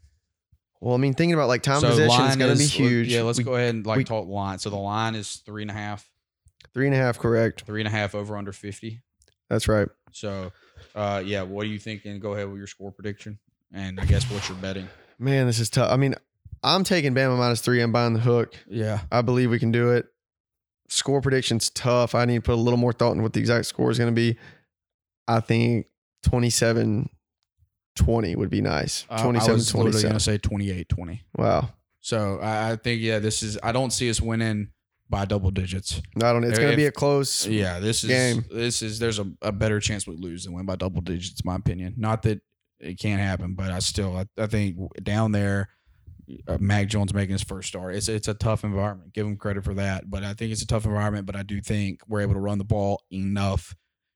Well, I mean, thinking about like time so possession is going to be huge. Yeah, let's We- go ahead and like we- talk line. So the line is three and a half. Three and a half, correct. three and a half over under 50. That's right. So, uh, yeah, what are you thinking? Go ahead with your score prediction. And I guess what you're betting. Man, this is tough. I mean, I'm taking Bama minus three. I'm buying the hook. Yeah. I believe we can do it. Score prediction's tough. I need to put a little more thought in what the exact score is going to be. I think 27 20 would be nice. Uh, 27 I was literally going to say 28 20. Wow. So I, I think, yeah, this is, I don't see us winning by double digits. I don't know. It's going to be a close. Yeah. This is, Game. this is, there's a, a better chance we lose than win by double digits, in my opinion. Not that it can't happen, but I still, I, I think down there, uh, Mac Jones making his first start. It's it's a tough environment. Give him credit for that, but I think it's a tough environment. But I do think we're able to run the ball enough,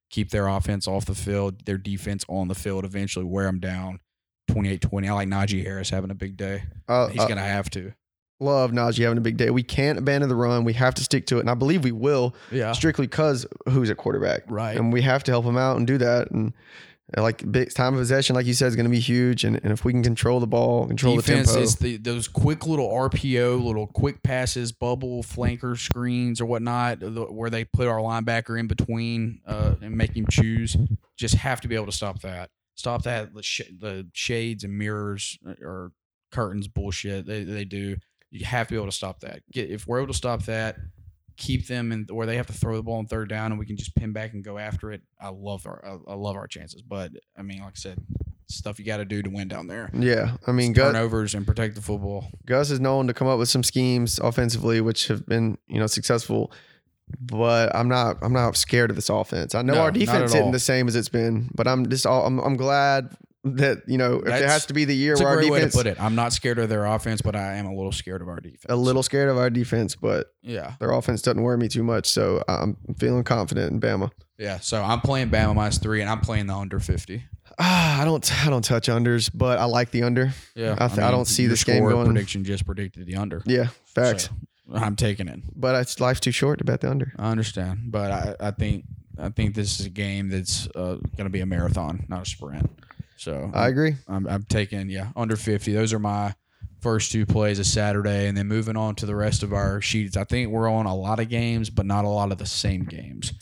keep their offense off the field, their defense on the field. Eventually, wear them down. 28-20. I like Najee Harris having a big day. Uh, He's uh, gonna have to. Love Najee having a big day. We can't abandon the run. We have to stick to it. And I believe we will Yeah. strictly because who's at quarterback. Right. And we have to help him out and do that. And uh, like big time of possession, like you said, is going to be huge. And, and if we can control the ball, control Defense the tempo. is the those quick little RPO, little quick passes, bubble flanker screens or whatnot, the- where they put our linebacker in between uh, and make him choose. Just have to be able to stop that. Stop that. The, sh- the shades and mirrors uh, or curtains bullshit they they do. You have to be able to stop that. Get if we're able to stop that, keep them in where they have to throw the ball on third down and we can just pin back and go after it. I love our I, I love our chances. But I mean, like I said, stuff you got to do to win down there. yeah. I mean, Gus, turnovers and protect the football. Gus is known to come up with some schemes offensively, which have been, you know, successful. But I'm not I'm not scared of this offense. I know No, our defense isn't all. the same as it's been, but I'm just all, I'm, I'm glad that, you know, if it has to be the year where our great way to defense put it. I'm not scared of their offense, but I am a little scared of our defense. a little scared of our defense, but Yeah. their offense doesn't worry me too much. So I'm feeling confident in Bama. Yeah. So I'm playing Bama minus three, and I'm playing the under 50. Ah, I don't I don't touch unders, but I like the under. Yeah. I th- I don't see this game going- prediction just predicted the under. Yeah, facts. So, I'm taking it. But it's life's too short to bet the under. I understand, but I, I think I think this is a game that's uh, going to be a marathon, not a sprint. So I agree. I'm, I'm taking yeah under 50. Those are my first two plays of Saturday, and then moving on to the rest of our sheets. I think we're on a lot of games, but not a lot of the same games.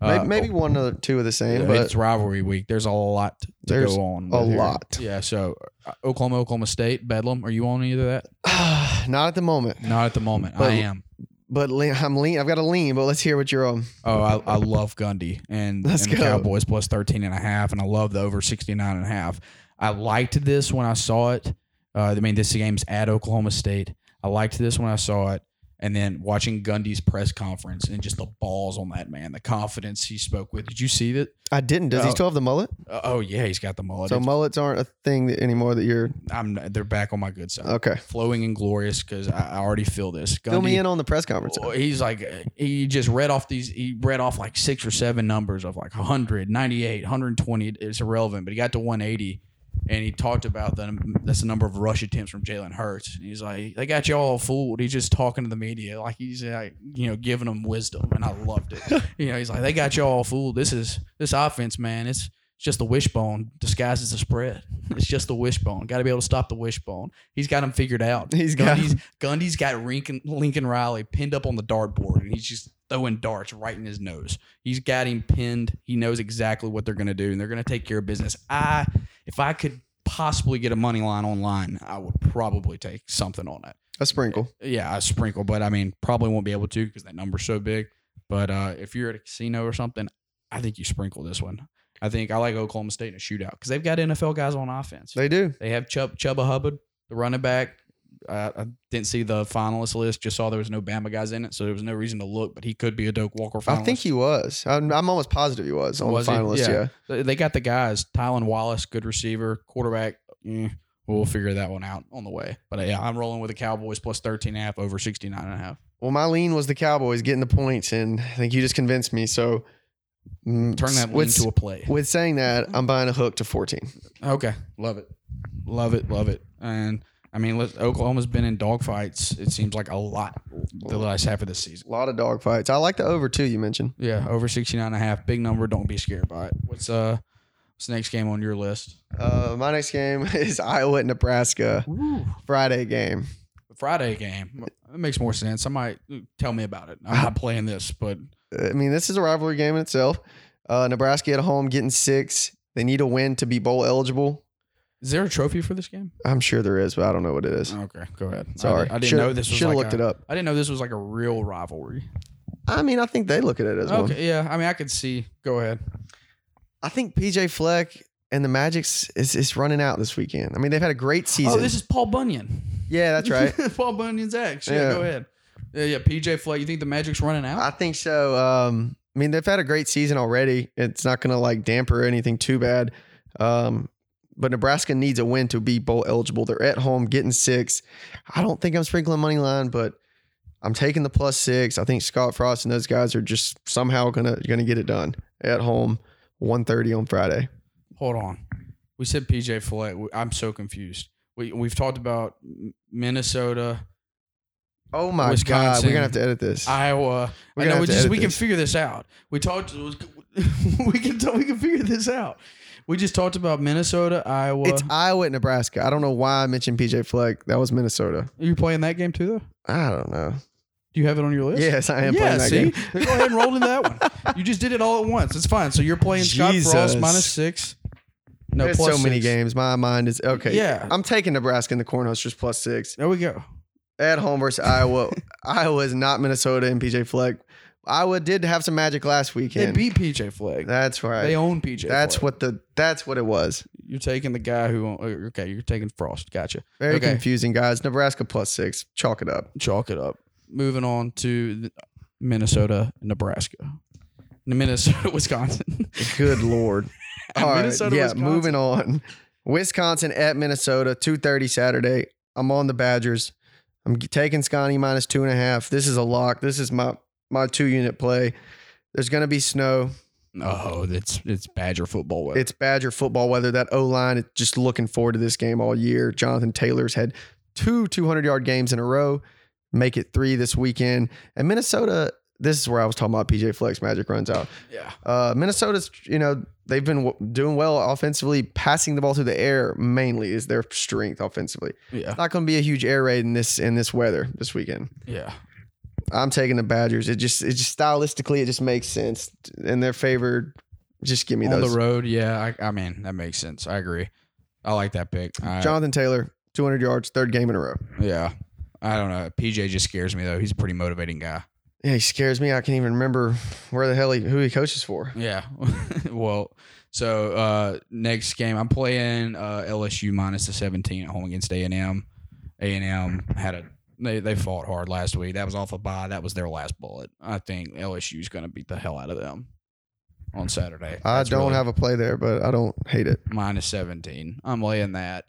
Maybe, Uh, maybe one or two of the same, but it's rivalry week. There's a lot to There's go on. a here. lot. Yeah. So uh, Oklahoma, Oklahoma State, Bedlam. Are you on either of that? [SIGHS] not at the moment. Not at the moment. But- I am. But lean, I'm lean. I've got a lean. But let's hear what you're on. Oh, I, I love Gundy and, Let's and the. Cowboys plus 13 and a half, and I love the over 69 and a half. I liked this when I saw it. Uh, I mean, this game's at Oklahoma State. I liked this when I saw it. And then watching Gundy's press conference and just the balls on that man, the confidence he spoke with. Did you see that? I didn't. Does he Oh. still have the mullet? Uh, oh yeah, he's got the mullet. So It's- mullets aren't a thing that anymore. That you're I'm they're back on my good side. okay. Flowing and glorious because I, I already feel this. Fill me in on the press conference. Well, he's like he just read off these he read off like six or seven numbers of like 100 98 120 it's irrelevant but he got to 180 and he talked about the that's the number of rush attempts from Jalen Hurts and he's like they got you all fooled he's just talking to the media like he's like you know giving them wisdom and I loved it [LAUGHS] you know he's like they got you all fooled this is this offense man it's it's just the wishbone disguised as a spread. It's just the wishbone. Got to be able to stop the wishbone. He's got him figured out. He's got Gundy's, Gundy's got Lincoln, Lincoln Riley pinned up on the dartboard, and he's just throwing darts right in his nose. He's got him pinned. He knows exactly what they're going to do, and they're going to take care of business. I, if I could possibly get a money line online, I would probably take something on it. A sprinkle. Yeah, a sprinkle, but I mean, probably won't be able to because that number's so big. But uh, if you're at a casino or something, I think you sprinkle this one. I think I like Oklahoma State in a shootout because they've got NFL guys on offense. They do. They have Chubb, Chuba Hubbard, the running back. Uh, I didn't see the finalist list. Just saw there was no Bama guys in it, so there was no reason to look. But he could be a Doak Walker finalist. I think he was. I'm, I'm almost positive he was on Was the he? finalist. Yeah. Yeah. They- got the guys. Tylan Wallace, good receiver, quarterback. eh, we'll figure that one out on the way. But uh, yeah, I'm rolling with the Cowboys plus 13 and a half over 69 and a half. Well, my lean was the Cowboys getting the points, and I think you just convinced me. So mm, Turn that with, to a play. with saying that, I'm buying a hook to 14. Okay, love it, love it, love it. And I mean, Oklahoma's been in dogfights. It seems like a lot the last half of this season. A lot of dog fights. I like the over too. You mentioned. Yeah, over 69 and a half. Big number. Don't be scared by it. What's uh what's the next game on your list? Uh, my next game [LAUGHS] is Iowa Nebraska Friday game. The Friday game. It makes more sense. I might tell me about it. I'm not [SIGHS] playing this, but I mean, this is a rivalry game in itself. Uh, Nebraska at home getting six. They need a win to be bowl eligible. Is there a trophy for this game? I'm sure there is, but I don't know what it is. Okay, go ahead. Sorry. I, didn't- I didn't Should- know this was Should have like looked a- it up. I didn't know this was like a real rivalry. I mean, I think they look at it as one. Okay, yeah. I mean, I could see. Go ahead. I think PJ Fleck and the Magic's is, is running out this weekend. I mean, they've had a great season. Oh, this is Paul Bunyan. yeah, that's right. [LAUGHS] Paul Bunyan's ex. Yeah, Yeah. go ahead. Yeah, yeah. PJ Fleck. You think the Magic's running out? I think so. Um, I mean, they've had a great season already. It's not going to like damper anything too bad. Um, but Nebraska needs a win to be bowl eligible. They're at home getting six. I don't think I'm sprinkling money line, but I'm taking the plus six. I think Scott Frost and those guys are just somehow gonna gonna get it done at home. 1.30 on Friday. Hold on. We said PJ Fleck. We- I'm so confused. We we've talked about Minnesota, Oh my god, we're gonna have to edit this. Iowa. We're I know we just we can figure this out. We talked. [LAUGHS] We can we can figure this out. We just talked about Minnesota, Iowa. it's Iowa Nebraska. I don't know why I mentioned PJ Fleck. That was Minnesota. Are you playing that game too, though? I don't know. Do you have it on your list? Yes, I am yeah, playing that see? game. Go ahead and roll in that one. You just did it all at once. It's fine. So you're playing Scott Jesus. Frost minus six. No, There's plus so many games. My mind is okay. Yeah. I'm taking Nebraska in the Cornhuskers plus six There we go. at home versus Iowa. [LAUGHS] Iowa is not Minnesota and PJ Fleck. Iowa did have some magic last weekend. They weekend. beat PJ Fleck. that's right. They own PJ. that's Fleck. what the that's what it was. you're taking. The guy who uh, okay, you're taking Frost. Gotcha. Very Okay. confusing, guys. Nebraska plus six. Chalk it up. Chalk it up. Moving on to the- Minnesota, Nebraska, Minnesota, [LAUGHS] Wisconsin. Good lord. [LAUGHS] All right. Minnesota, yeah. Wisconsin. Moving on. Wisconsin at Minnesota, two thirty Saturday. I'm on the Badgers. I'm taking Scotty minus two and a half. This is a lock. This is my my two unit play. There's going to be snow. Oh, it's it's Badger football weather. It's Badger football weather. That O line is just looking forward to this game all year. Jonathan Taylor's had two 200 yard games in a row, make it three this weekend. And Minnesota, this is where I was talking about PJ Fleck's Magic runs out. yeah. Uh, Minnesota's, you know, they've been w- doing well offensively. Passing the ball through the air mainly is their strength offensively. Yeah. Not going to be a huge air raid in this in this weather this weekend. Yeah. I'm taking the Badgers. It just it just stylistically it just makes sense, and they're favored. Just give me On those. the road, yeah. I, I mean, that makes sense. I agree. I like that pick. I, Jonathan Taylor, 200 yards, third game in a row. yeah. I don't know. PJ just scares me though. He's a pretty motivating guy. Yeah, he scares me. I can't even remember where the hell he who he coaches for. Yeah. [LAUGHS] well, so uh next game I'm playing uh LSU minus the 17 at home against A&M. A&M had a they they fought hard last week. That was off a bye. That was their last bullet. I think LSU's going to beat the hell out of them on Saturday. I That's don't really- have a play there, but I don't hate it. minus 17. I'm laying that.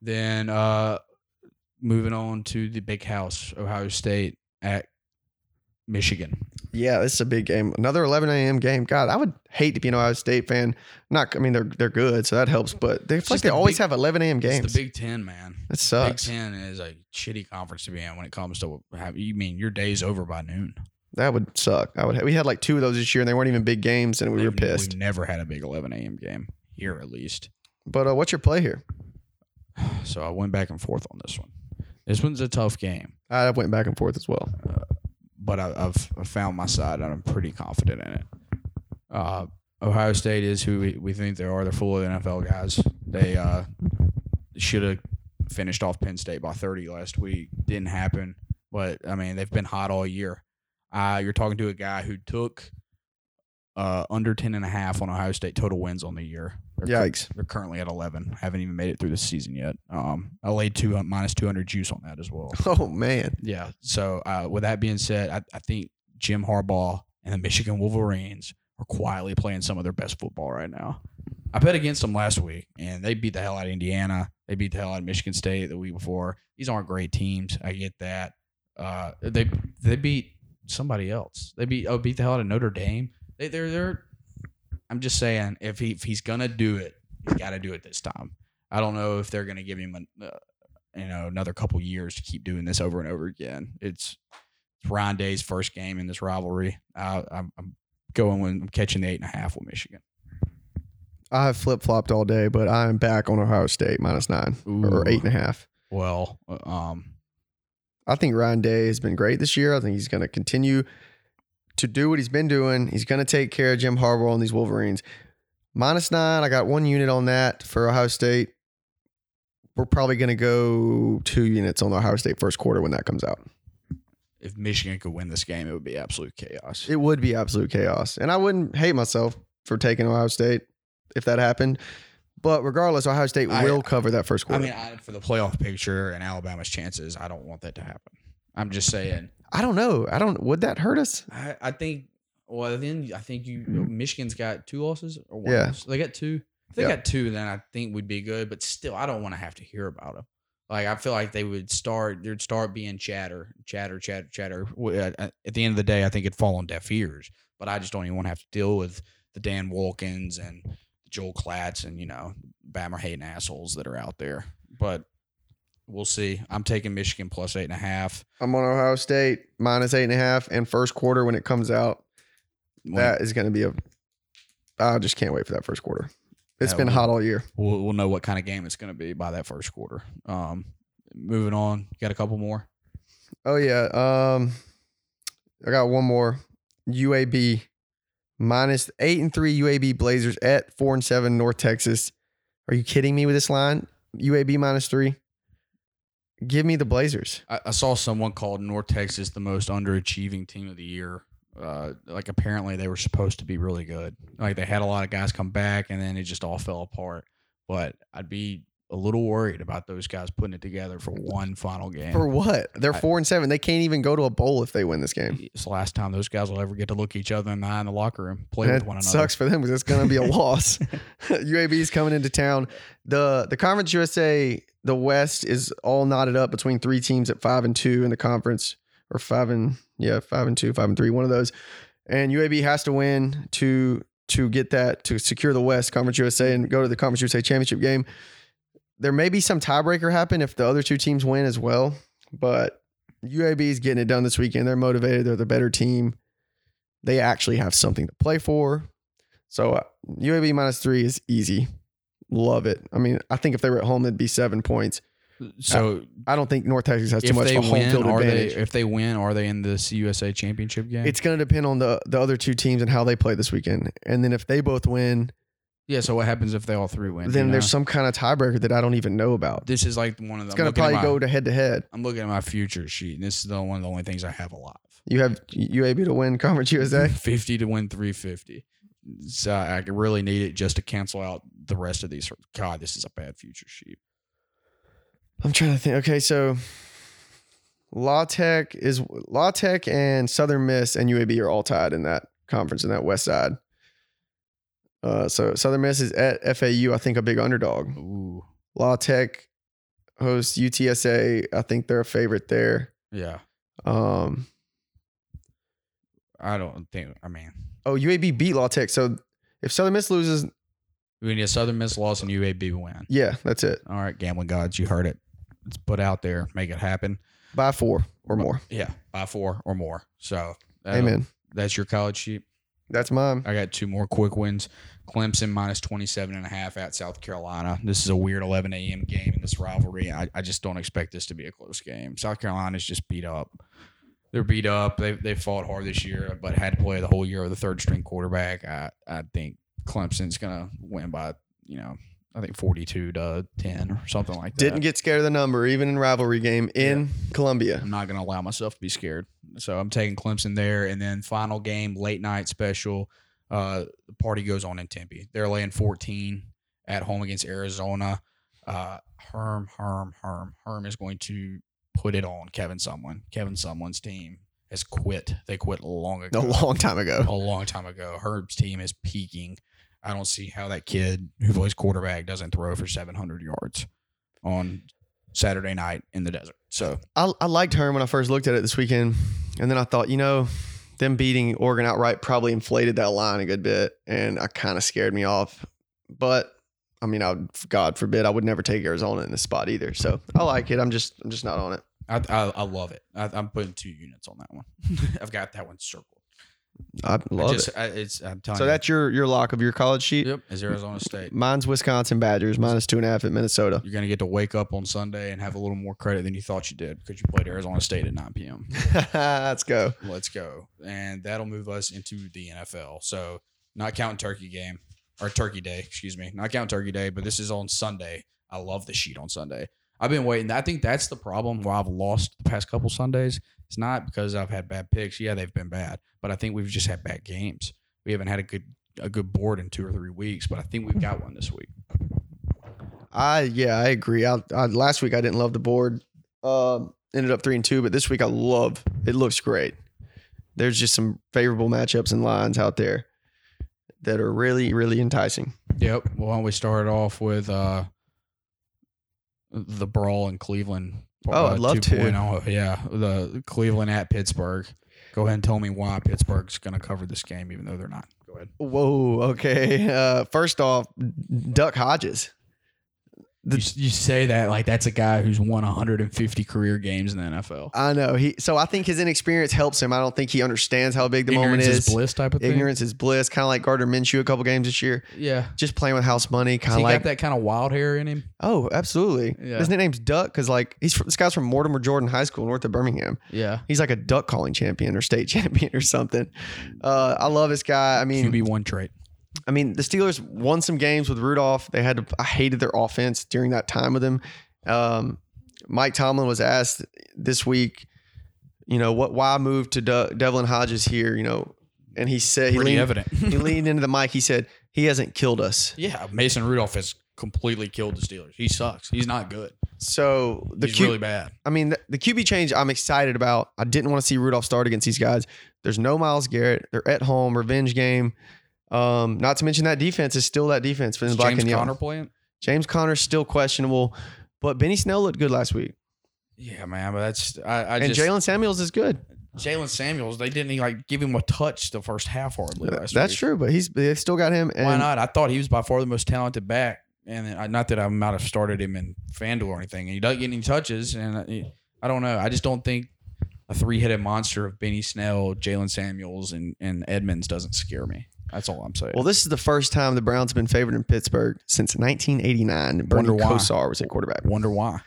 Then uh moving on to the big house, Ohio State at Michigan. Yeah, this is a big game. Another 11 a.m. game. God, I would hate to be an Ohio State fan. Not, I mean, they're they're good, so that helps. But they feel like they the always big- have 11 a.m. It's games. the Big 10, man. It sucks. Big. Ten is a shitty conference to be in when it comes to have. You mean your day's over by noon? That would suck. I would. We had like two of those this year, and they weren't even big games, and we were We've- pissed. We've never had a big 11 a.m. game here, at least. But uh, what's your play here? [SIGHS] So I went back and forth on this one. This one's a tough game, I went back and forth as well. But I, I've, I've found my side and I'm pretty confident in it. Uh, Ohio State is who we, we think they are. They're full of NFL guys. They uh, should have finished off Penn State by 30 last week. Didn't happen, but I mean they've been hot all year. Uh, you're talking to a guy who took uh, under 10 and a half on Ohio State total wins on the year. They're cur- Yikes. they're currently at 11. Haven't even made it through the season yet. Um, I laid two uh, minus 200 juice on that as well. [LAUGHS] Oh man. Yeah. So uh, with that being said, I, I think Jim Harbaugh and the Michigan Wolverines are quietly playing some of their best football right now. I bet against them last week, and they beat the hell out of Indiana. They beat the hell out of Michigan State the week before. These aren't great teams. I get that. Uh, they they beat somebody else. They beat oh beat the hell out of Notre Dame. They they're they're. I'm just saying if he if he's gonna do it, he's got to do it this time. I don't know if they're gonna give him a, uh, you know another couple years to keep doing this over and over again. It's it's Ryan Day's first game in this rivalry. Uh, I'm, I'm going when I'm catching the eight and a half with Michigan. I have flip flopped all day, but I'm back on Ohio State minus nine or eight and a half. Well, uh, um, I think Ryan Day has been great this year. I think he's going to continue to do what he's been doing. He's going to take care of Jim Harbaugh and these Wolverines. Minus nine. I got one unit on that for Ohio State. We're probably going to go two units on the Ohio State first quarter when that comes out. if Michigan could win this game, it would be absolute chaos. It would be absolute chaos. And I wouldn't hate myself for taking Ohio State if that happened. But regardless, Ohio State I- will cover that first quarter. I mean, I, for the playoff picture and Alabama's chances, I don't want that to happen. I'm just saying. I don't know. I don't. Would that hurt us? I, I think. Well, then I think you mm-hmm. Michigan's got two losses or one. Yeah. loss? they got two. If they Yeah. got two, then I think we'd be good. But still, I don't want to have to hear about them. Like I feel like they would start. There'd start being chatter, chatter, chatter, chatter. At at the end of the day, I think it'd fall on deaf ears. But I just don't even want to have to deal with the Dan Wolken and Joel Klatt and you know Bama hating assholes that are out there. But we'll see. I'm taking Michigan plus eight and a half. I'm on Ohio State minus eight and a half, and first quarter when it comes out, When- that is going to be a. I just can't wait for that first quarter. It's been well- hot all year. we'll, we'll know what kind of game it's going to be by that first quarter. Um, moving on, got a couple more. Oh yeah. Um, I got one more. UAB minus eight and three. UAB Blazers at four and seven North Texas. Are you kidding me with this line? UAB minus three. Give me the Blazers. I, I saw someone called North Texas the most underachieving team of the year. Uh, like apparently they were supposed to be really good. Like they had a lot of guys come back, and then it just all fell apart. But I'd be a little worried about those guys putting it together for one final game. For what? They're I- four and seven. They can't even go to a bowl if they win this game. it's the last time those guys will ever get to look each other in the eye in the locker room, play with one another. sucks for them because it's going to be a [LAUGHS] loss. [LAUGHS] UAB is coming into town. the The Conference USA, the West is all knotted up between three teams at five and two in the conference, or five and yeah, five and two, five and three, one of those. And UAB has to win to to get that to secure the West Conference USA and go to the Conference USA championship game. There may be some tiebreaker happen if the other two teams win as well, but UAB is getting it done this weekend. They're motivated. They're the better team. They actually have something to play for. So uh, UAB minus three is easy. Love it. I mean, I think if they were at home, it'd be seven points. So I don't think North Texas has too much of a home win, field advantage. they if they win, are they in this USA championship game? it's going to depend on the the other two teams and how they play this weekend. And then if they both win, yeah. So what happens if they all three win? Then you there's know? some kind of tiebreaker that I don't even know about. This is like one of the. It's going to probably go to head to head. I'm looking at my future sheet, and this is the one of the only things I have alive. You have UAB to win Conference USA. [LAUGHS] 50 to win 350. So I really need it just to cancel out the rest of these. God, this is a bad future sheet. I'm trying to think. Okay, so La Tech is La Tech and Southern Miss and UAB are all tied in that conference in that West Side. Uh, so Southern Miss is at FAU. I think a big underdog. Ooh, La Tech hosts UTSA. I think they're a favorite there. yeah. Um, I don't think. I mean, oh, UAB beat La Tech. So if Southern Miss loses, we need a Southern Miss loss and UAB win. yeah, that's it All right, gambling gods, you heard it. Let's put out there, make it happen. by four or more. Yeah, by four or more. So, Amen. That's your college sheet. That's mine. I got two more quick wins. Clemson minus 27 and a half at South Carolina. This is a weird 11 a.m. game in this rivalry. I, I just don't expect this to be a close game. South Carolina's just beat up. they're beat up. They they fought hard this year, but had to play the whole year with a third string quarterback. I I think Clemson's gonna win by you know I think forty two to ten or something like that. Didn't get scared of the number, even in rivalry game in Columbia. I'm not gonna allow myself to be scared. So I'm taking Clemson there, and then final game, late night special. Uh, the party goes on in Tempe. They're laying 14 at home against Arizona. Uh, Herm, Herm, Herm, Herm is going to put it on Kevin Sumlin. Kevin Sumlin's team has quit. They quit long ago. A long time ago. a long time ago. Herm's team is peaking. I don't see how that kid who plays quarterback doesn't throw for 700 yards on Saturday night in the desert. So I, I liked Herm when I first looked at it this weekend, and then I thought, you know, them beating Oregon outright probably inflated that line a good bit, and I kind of scared me off. But I mean, I would, God forbid, I would never take Arizona in this spot either. So I like it. I'm just, I'm just not on it. I I, I love it. I, I'm putting two units on that one. [LAUGHS] I've got that one circled. I I love just, it. I, it's I'm telling So you. that's your your lock of your college sheet. yep. Is Arizona State. Mine's Wisconsin Badgers minus two and a half at Minnesota. You're gonna get to wake up on Sunday and have a little more credit than you thought you did because you played Arizona State at 9 p.m. [LAUGHS] Let's go. Let's go. And that'll move us into the NFL. So not counting Turkey game or Turkey Day, excuse me. Not counting Turkey Day, but this is on Sunday. I love the sheet on Sunday. I've been waiting. I think that's the problem why I've lost the past couple Sundays. It's not because I've had bad picks. Yeah, they've been bad, but I think we've just had bad games. We haven't had a good a good board in two or three weeks, but I think we've got one this week. I yeah, I agree. I, I last week I didn't love the board. Um, ended up three and two, but this week I love. It looks great. There's just some favorable matchups and lines out there that are really really enticing. Yep. Well, why don't we start off with uh, the brawl in Cleveland? Oh, I'd love to. 2.0. Yeah, the Cleveland at Pittsburgh. Go ahead and tell me why Pittsburgh's going to cover this game, even though they're not. Go ahead. Whoa. Okay. [LAUGHS] Uh, first off, Duck Hodges. The- you, you say that like that's a guy who's won 150 career games in the NFL. I know he. So I think his inexperience helps him. I don't think he understands how big the moment Ignorance is. bliss type of thing. Ignorance is bliss. Kind of like Gardner Minshew a couple games this year. Yeah. Just playing with house money. Kind of like got that kind of wild hair in him. Oh, absolutely. Yeah. His nickname's Duck because like he's from, this guy's from Mortimer Jordan High School north of Birmingham. Yeah. He's like a duck calling champion or state [LAUGHS] champion or something. Uh, I love this guy. I mean, QB one trait. I mean, the Steelers won some games with Rudolph. They had to, I hated their offense during that time with him. Um, Mike Tomlin was asked this week, you know, what why move to De- Devlin Hodges here, you know, and he said he Pretty leaned, evident. he [LAUGHS] leaned into the mic. He said he hasn't killed us. yeah. Mason Rudolph has completely killed the Steelers. He sucks. He's not good. So the He's Q- really bad. I mean, the, the QB change I'm excited about. I didn't want to see Rudolph start against these guys. There's no Myles Garrett. They're at home, revenge game. Um, not to mention that defense is still that defense for the black James and. Conner playing? James Conner's still questionable, but Benny Snell looked good last week, Yeah, man. But that's I, I and Jaylen Samuels is good. Jaylen Samuels. They didn't even, like give him a touch the first half hardly. Last That's week. true, but he's they still got him. And Why not? I thought he was by far the most talented back, and I, not that I might have started him in Fanduel or anything. And he doesn't get any touches, and I, I don't know. I just don't think a three-headed monster of Benny Snell, Jaylen Samuels, and and Edmunds doesn't scare me. That's all I'm saying. Well, this is the first time the Browns have been favored in Pittsburgh since 1989. Bernie Wonder why. Kosar was at quarterback. Wonder why?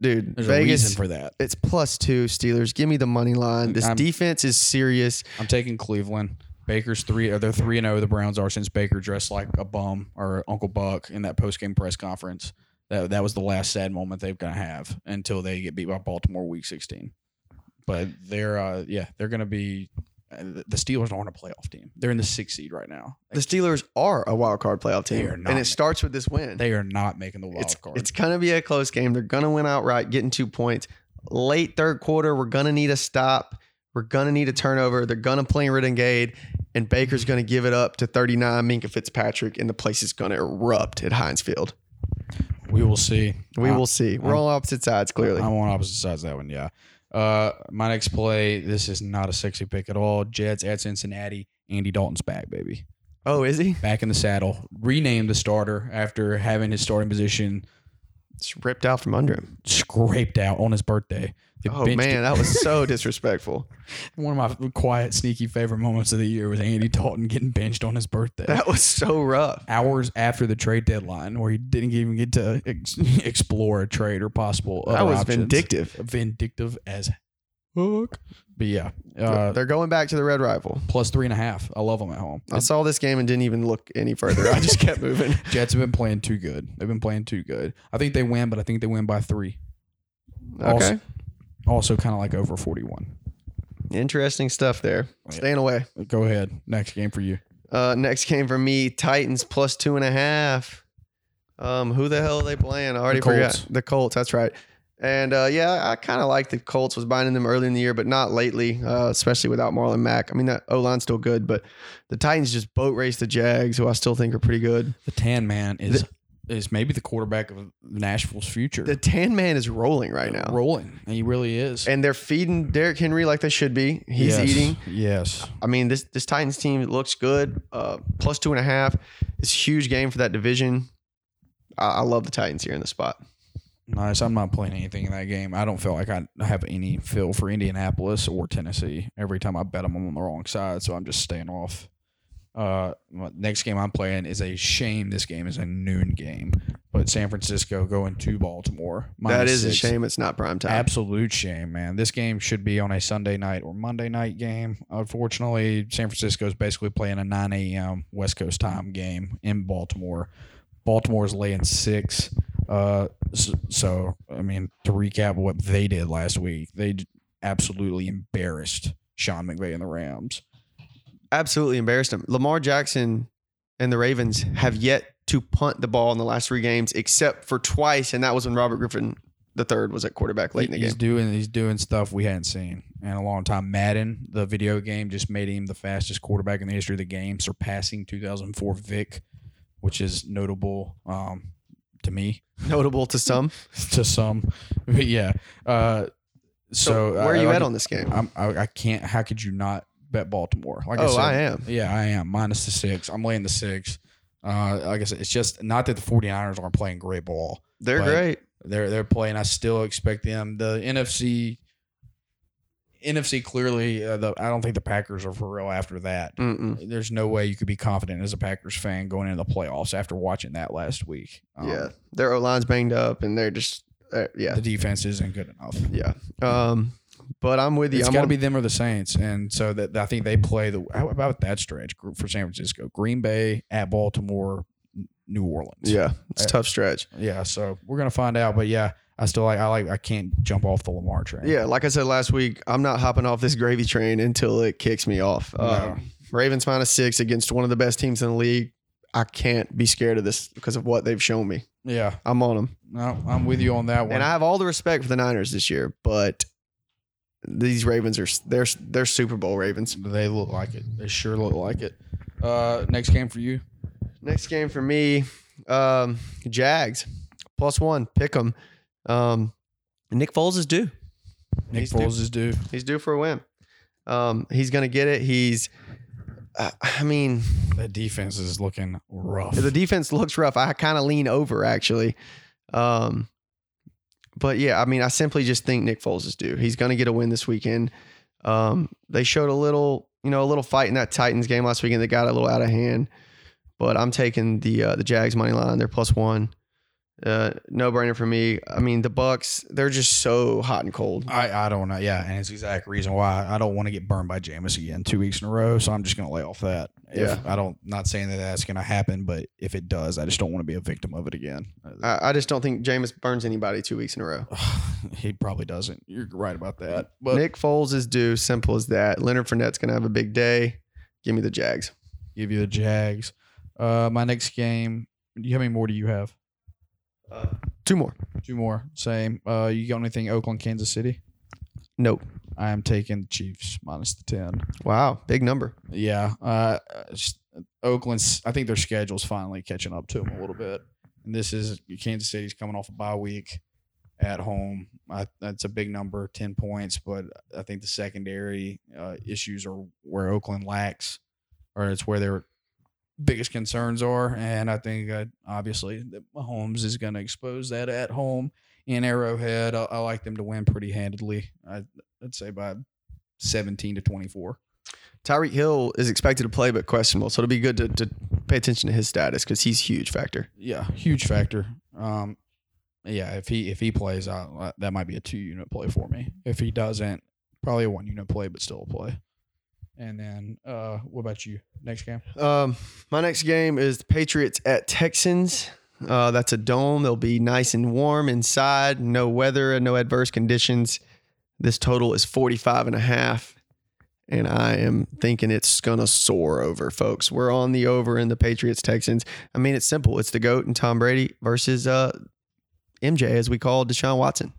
Dude, There's a Vegas, reason for that. it's plus two Steelers. Give me the money line. This I'm- defense is serious. I'm taking Cleveland. Baker's three. Or they're three and zero. The Browns are since Baker dressed like a bum or Uncle Buck in that post game press conference. That that was the last sad moment they're gonna have until they get beat by Baltimore week 16. But they're uh yeah they're gonna be. The Steelers aren't a playoff team. They're in the sixth seed right now. The Steelers are a wild card playoff They team, are not. and it starts with this win. They are not making the wild it's card. it's gonna be a close game. They're gonna win outright, getting two points. Late third quarter, we're gonna need a stop. We're gonna need a turnover. They're gonna play Renegade, and Baker's gonna give it up to 39. Minkah Fitzpatrick, and the place is gonna erupt at Heinz Field. we will see. We I- will see. We're I'm- on opposite sides, clearly. I'm on opposite sides of that one. Yeah. Uh, my next play. This is not a sexy pick at all. Jets at Cincinnati. Andy Dalton's back, baby. oh, is he? back in the saddle, renamed the starter after having his starting position It's ripped out from under him. scraped out on his birthday. They Oh man, him. that was [LAUGHS] so disrespectful. one of my quiet, sneaky favorite moments of the year was Andy Dalton getting benched on his birthday. That was so rough. Hours after the trade deadline, where he didn't even get to ex- [LAUGHS] explore a trade or possible. That was options. vindictive. Vindictive as But yeah, uh, They're going back to the red rifle. plus three and a half. I love them at home. I saw this game and didn't even look any further. I just kept moving. [LAUGHS] Jets have been playing too good. They've been playing too good. I think they win, but I think they win by three. Okay. Also, kind of like over 41. Interesting stuff there. Staying away. Go ahead. Next game for you. Uh, next game for me, Titans plus two and a half. Um, who the hell are they playing? I already Colts. forgot. The Colts. That's right. And uh, yeah, I kind of like the Colts. Was buying them early in the year, but not lately, uh, especially without Marlon Mack. I mean, that O line's still good, but the Titans just boat raced the Jags, who I still think are pretty good. The Tan Man is is maybe the quarterback of Nashville's future. The Tan Man is rolling right now, rolling. He really is. and they're feeding Derrick Henry like they should be. He's Yes. eating. Yes. I mean, this this Titans team looks good. Uh, plus two and a half. It's a huge game for that division. I, I love the Titans here in the spot. Nice. I'm not playing anything in that game. I don't feel like I have any feel for Indianapolis or Tennessee. Every time I bet them, I'm on the wrong side, so I'm just staying off. Uh, next game I'm playing is a shame. This game is a noon game, but San Francisco going to Baltimore. That is is a shame. It's not prime time. Absolute shame, man. This game should be on a Sunday night or Monday night game. Unfortunately, San Francisco is basically playing a 9 a.m. West Coast time game in Baltimore. Baltimore is laying six. Uh, so, so, I mean, to recap what they did last week, they absolutely embarrassed Sean McVay and the Rams. Absolutely embarrassed them. Lamar Jackson and the Ravens have yet to punt the ball in the last three games, except for twice, and that was when Robert Griffin the third was at quarterback late in the he's game. doing he's doing stuff we hadn't seen in a long time. Madden, the video game, just made him the fastest quarterback in the history of the game, surpassing 2004 Vic, which is notable um, to me, [LAUGHS] Notable to some. [LAUGHS] to some. But yeah. Uh, so, where are you I, at on this game? I'm, I, I can't. How could you not bet Baltimore? Like I oh, said, I am. Yeah, I am minus the six. I'm laying the six. Uh, like I said, it's just not that the 49ers aren't playing great ball. They're great. They're they're playing. I still expect them. The NFC NFC clearly. Uh, the, I don't think the Packers are for real after that. Mm-mm. There's no way you could be confident as a Packers fan going into the playoffs after watching that last week. Um, yeah, their O line's banged up, and they're just uh, yeah, the defense isn't good enough. yeah. Um, but I'm with you. It's got to be them or the Saints, and so that I think they play the. How about that stretch group for San Francisco? Green Bay at Baltimore, New Orleans. Yeah, it's a Uh, tough stretch. yeah. So we're gonna find out, but yeah, I still like. I like. I can't jump off the Lamar train. Yeah, like I said last week, I'm not hopping off this gravy train until it kicks me off. No. Uh, Ravens minus six against one of the best teams in the league. I can't be scared of this because of what they've shown me. Yeah. I'm on them, No, I'm with you on that one. and I have all the respect for the Niners this year, but these Ravens are they're they're Super Bowl Ravens. They look like it. They sure look like it. Uh, next game for you. Next game for me, um, Jags plus one. Pick them. Um, Nick Foles is due. Nick He's due. Foles is due. He's due for a win. Um, he's gonna get it. He's, uh, I mean, the defense is looking rough. the defense looks rough. I kind of lean over actually. Um, but yeah, I mean, I simply just think Nick Foles is due. He's gonna get a win this weekend. Um, they showed a little, you know, a little fight in that Titans game last weekend. They got a little out of hand. But I'm taking the uh, the Jags money line. They're plus one. Uh, no brainer for me. I mean, the Bucs. They're just so hot and cold. I, I don't know. Yeah, and it's the exact reason why I don't want to get burned by Jameis again two weeks in a row. So I'm just going to lay off that. If, Yeah. I don't. Not saying that that's going to happen, but if it does, I just don't want to be a victim of it again. I, I just don't think Jameis burns anybody two weeks in a row. [SIGHS] he probably doesn't. You're right about that. But Nick Foles is due. Simple as that. Leonard Fournette's gonna have a big day. Give me the Jags. give you the Jags. Uh, my next game. How many more do you have? Two more. Two more. Same. Uh, you got anything? Oakland, Kansas City. Nope. I am taking the Chiefs minus the ten. Wow, big number. Yeah. Uh, Oakland's. I think their schedule's finally catching up to them a little bit. And this is Kansas City's coming off a bye week at home. I, that's a big number, ten points. But I think the secondary uh, issues are where Oakland lacks, or it's where their biggest concerns are. And I think uh, obviously that Mahomes is going to expose that at home in Arrowhead. I, I like them to win pretty handedly. I, I'd say by seventeen to twenty-four. Tyreek Hill is expected to play, but questionable. So it'll be good to, to pay attention to his status because he's a huge factor. Yeah, huge factor. Um, yeah, if he if he plays, I, that might be a two unit play for me. If he doesn't, Probably a one unit play, but still a play. And then, uh, what about you? Next game? Um, my next game is the Patriots at Texans. Uh, that's a dome. They'll be nice and warm inside, no weather and no adverse conditions. This total is 45 and a half. And I am thinking it's going to soar over, folks. We're on the over in the Patriots Texans. I mean, it's simple. It's the GOAT and Tom Brady versus uh, MJ, as we call Deshaun Watson.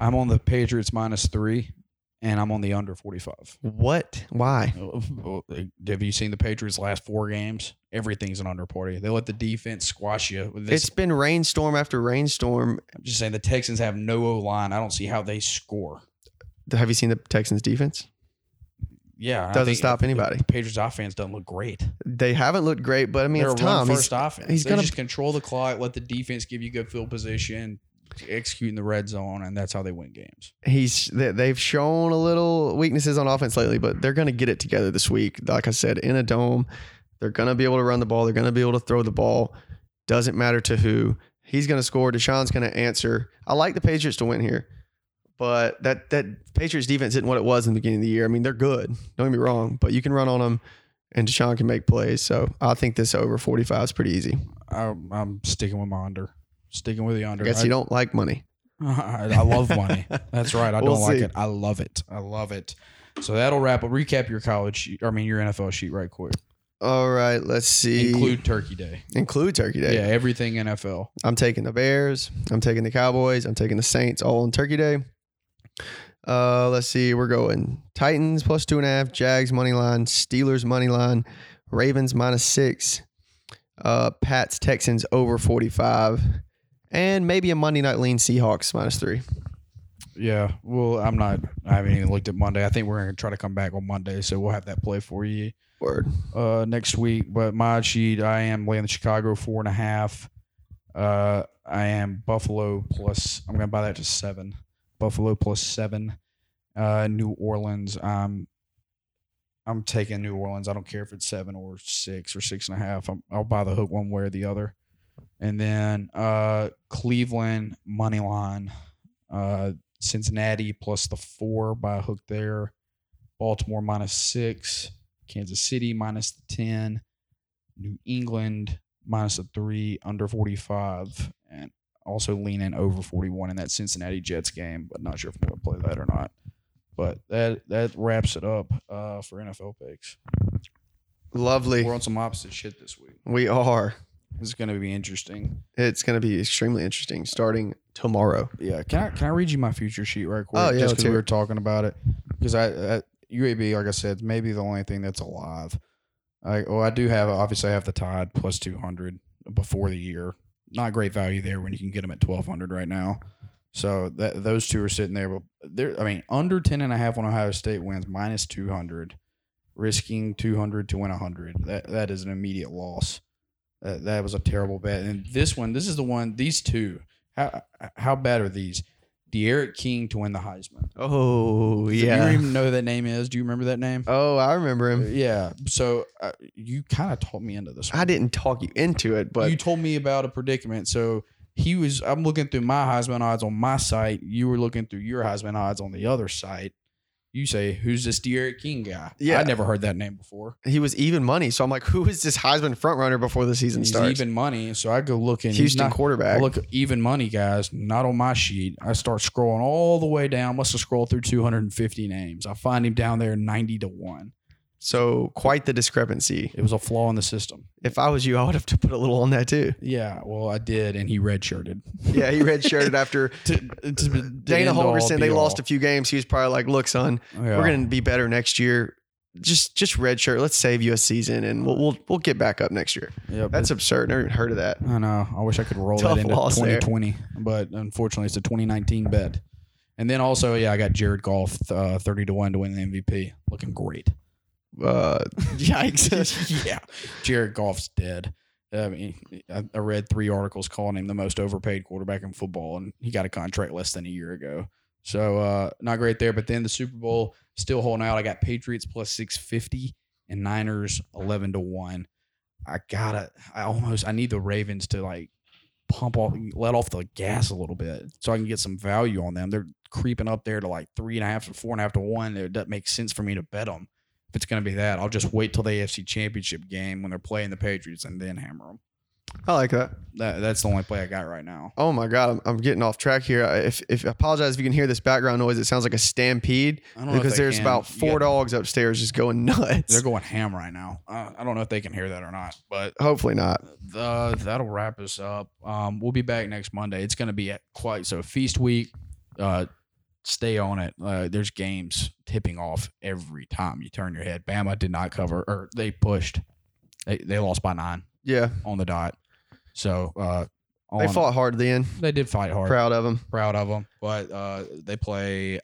I'm on the Patriots minus three, and I'm on the under 45. What? Why? Uh, uh, uh, have you seen the Patriots' last four games? Everything's an under party. They let the defense squash you. This, It's been rainstorm after rainstorm. I'm just saying the Texans have no O line. I don't see how they score. Have you seen the Texans defense? Yeah, I Doesn't stop anybody. The Patriots offense doesn't look great. They haven't looked great, but I mean, They're it's Tom. He's- first offense. he's gonna- just control the clock, let the defense give you good field position, execute in the red zone, and that's how they win games. he's they- they've shown a little weaknesses on offense lately, but they're going to get it together this week. Like I said, in a dome, they're going to be able to run the ball. They're going to be able to throw the ball. Doesn't matter to who. He's going to score. Deshaun's going to answer. I like the Patriots to win here, but that that Patriots defense isn't what it was in the beginning of the year. I mean, they're good. Don't get me wrong, but you can run on them, and Deshaun can make plays. So I think this over forty five is pretty easy. I, I'm sticking with my under. Sticking with the I under. guess you don't like money. I, [LAUGHS] I love money. [LAUGHS] That's right. I We'll don't like it. I love it. I love it. So that'll wrap up. Recap your college, I mean your NFL sheet right quick. All right, let's see. Include Turkey Day. include Turkey Day. Yeah, everything NFL. I'm taking the Bears. I'm taking the Cowboys. I'm taking the Saints all on Turkey Day. Uh, let's see. We're going Titans plus two and a half, Jags money line, Steelers money line, Ravens minus six, uh, Pats Texans over 45, and maybe a Monday night lean Seahawks minus three. Yeah. Well, I'm not. I haven't even looked at Monday. I think we're gonna try to come back on Monday, so we'll have that play for you Word. uh, next week. But my sheet, I am laying the Chicago four and a half. Uh, I am Buffalo plus. I'm gonna buy that to seven. Buffalo plus seven. Uh, New Orleans. I'm. I'm taking New Orleans. I don't care if it's seven or six or six and a half. I'm, I'll buy the hook one way or the other. And then uh, Cleveland money line. Uh, Cincinnati plus the four by a hook there. Baltimore minus six. Kansas City minus the 10, New England minus the three, under 45, and also leaning over 41 in that Cincinnati Jets game, but not sure if I'm going to play that or not. But that that wraps it up uh, for NFL picks. Lovely. We're on some opposite shit this week. We are. Is going to be interesting. It's going to be extremely interesting starting tomorrow. Yeah, can I can I read you my future sheet right quick? Oh, yeah, just because we were talking about it. Because I, I UAB, like I said, maybe the only thing that's alive. I well, I do have obviously I have the Tide plus two hundred before the year. Not great value there when you can get them at twelve hundred right now. So that those two are sitting there, but they're I mean under ten and a half on Ohio State wins minus two hundred, risking two hundred to win hundred. That that is an immediate loss. That that was a terrible bet. And this one, this is the one. These two, how how bad are these? D'Eriq King to win the Heisman. Oh, Do you yeah. even know who that name is? Do you remember that name? Oh, I remember him. Yeah. So uh, you kind of talked me into this. One. I didn't talk you into it, but you told me about a predicament. So he was. I'm looking through my Heisman odds on my site. You were looking through your Heisman odds on the other site. You say, "Who's this D'Eriq King guy?" Yeah. I never heard that name before. he was even money. So I'm like, who is this Heisman frontrunner before the season He's starts? even money. So I go looking. Houston not- quarterback. I look even money guys, not on my sheet. I start scrolling all the way down. Must have scrolled through 250 names. I find him down there 90 to one. So quite the discrepancy. It was a flaw in the system. If I was you, I would have to put a little on that too. Yeah, well, I did, and he redshirted. Yeah, he redshirted after [LAUGHS] To- to [LAUGHS] the Dana Holgorsen. They be lost a few games. He was probably like, "Look, son, Yeah. we're gonna be better next year. Just just redshirt. Let's save you a season, and we'll we'll, we'll get back up next year." Yeah, That's absurd. Never even heard of that. I know. I wish I could roll that into loss there. 2020, but unfortunately, it's a 2019 bet. And then also, yeah, I got Jared Goff uh, 30 to one to win the MVP. Looking great. Uh, [LAUGHS] yikes! yeah, Jared Goff's dead. I mean, I, I read three articles calling him the most overpaid quarterback in football, and he got a contract less than a year ago. So uh, not great there. But then the Super Bowl still holding out. I got Patriots plus six fifty and Niners eleven to one. I gotta. I almost. I need the Ravens to like pump off, let off the gas a little bit, so I can get some value on them. They're creeping up there to like three and a half to four and a half to one. It doesn't make sense for me to bet them. If it's going to be that, I'll just wait till the AFC Championship game when they're playing the Patriots and then hammer them. I like that. That, that's the only play I got right now. Oh my god, I'm, I'm getting off track here. I- If if I apologize if you can hear this background noise, it sounds like a stampede I don't know because there's can. about four dogs upstairs just going [LAUGHS] nuts. They're going ham right now. Uh, I don't know if they can hear that or not, but Hopefully not. uh, that'll wrap us up. Um, we'll be back next Monday. It's going to be quite so feast week. Uh, stay on it. Uh, there's games tipping off every time you turn your head. Bama did not cover, or they pushed. They they lost by nine Yeah, on the dot. So uh, they fought hard at the end. They did fight hard. Proud of them. Proud of them. But uh, they play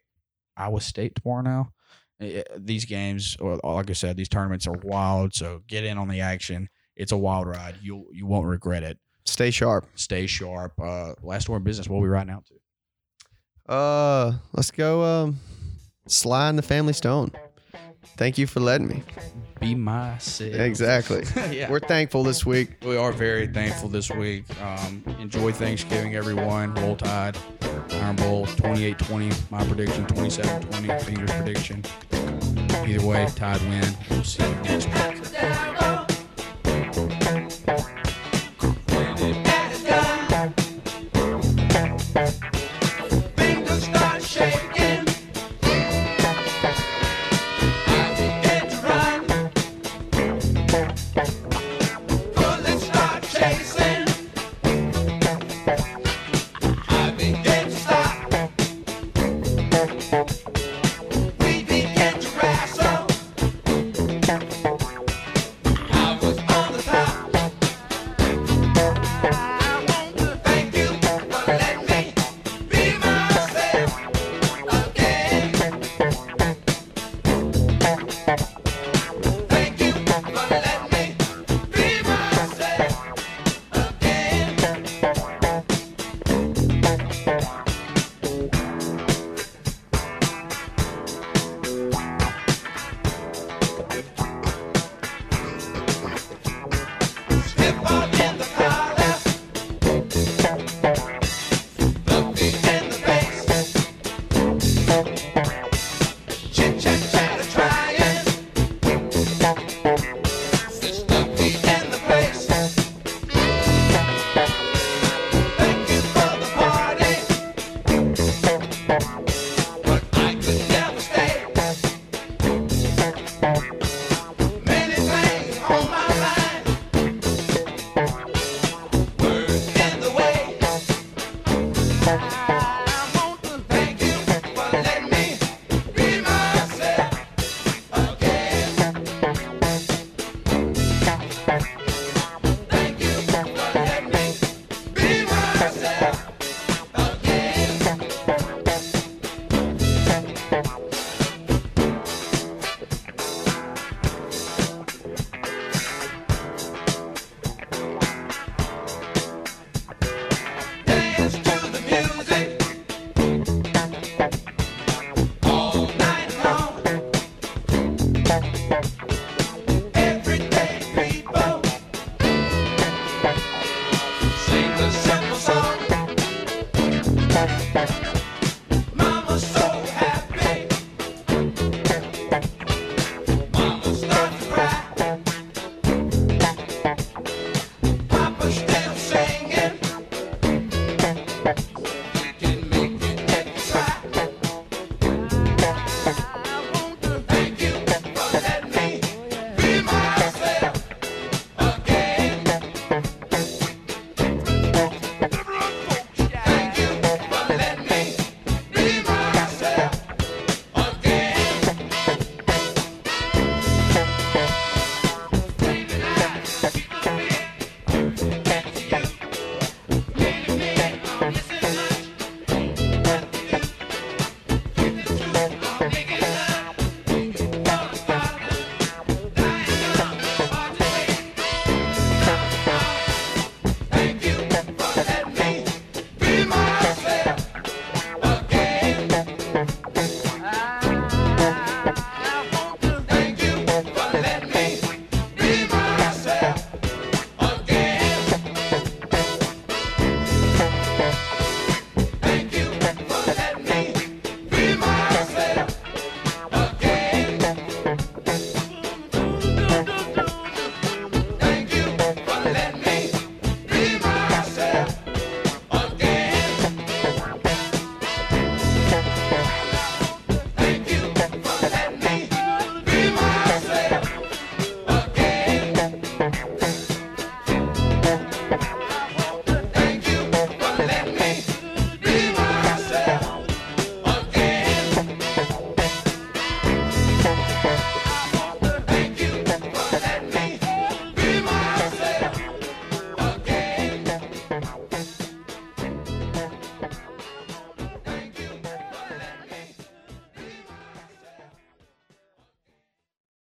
Iowa State tomorrow now. Eh, These games, or like I said, these tournaments are wild. So get in on the action. It's a wild ride. You you won't regret it Stay sharp. stay sharp. Uh, last order of business. What are we riding out to? Uh, let's go. Um, Sly and the Family Stone. Thank you for letting me. Be myself. Exactly. [LAUGHS] yeah. We're thankful this week. we are very thankful this week. Um, enjoy Thanksgiving, everyone. Roll Tide, Iron Bowl, 28-20. My prediction, 27-20. Fingers prediction. Either way, Tide win. We'll see you next week.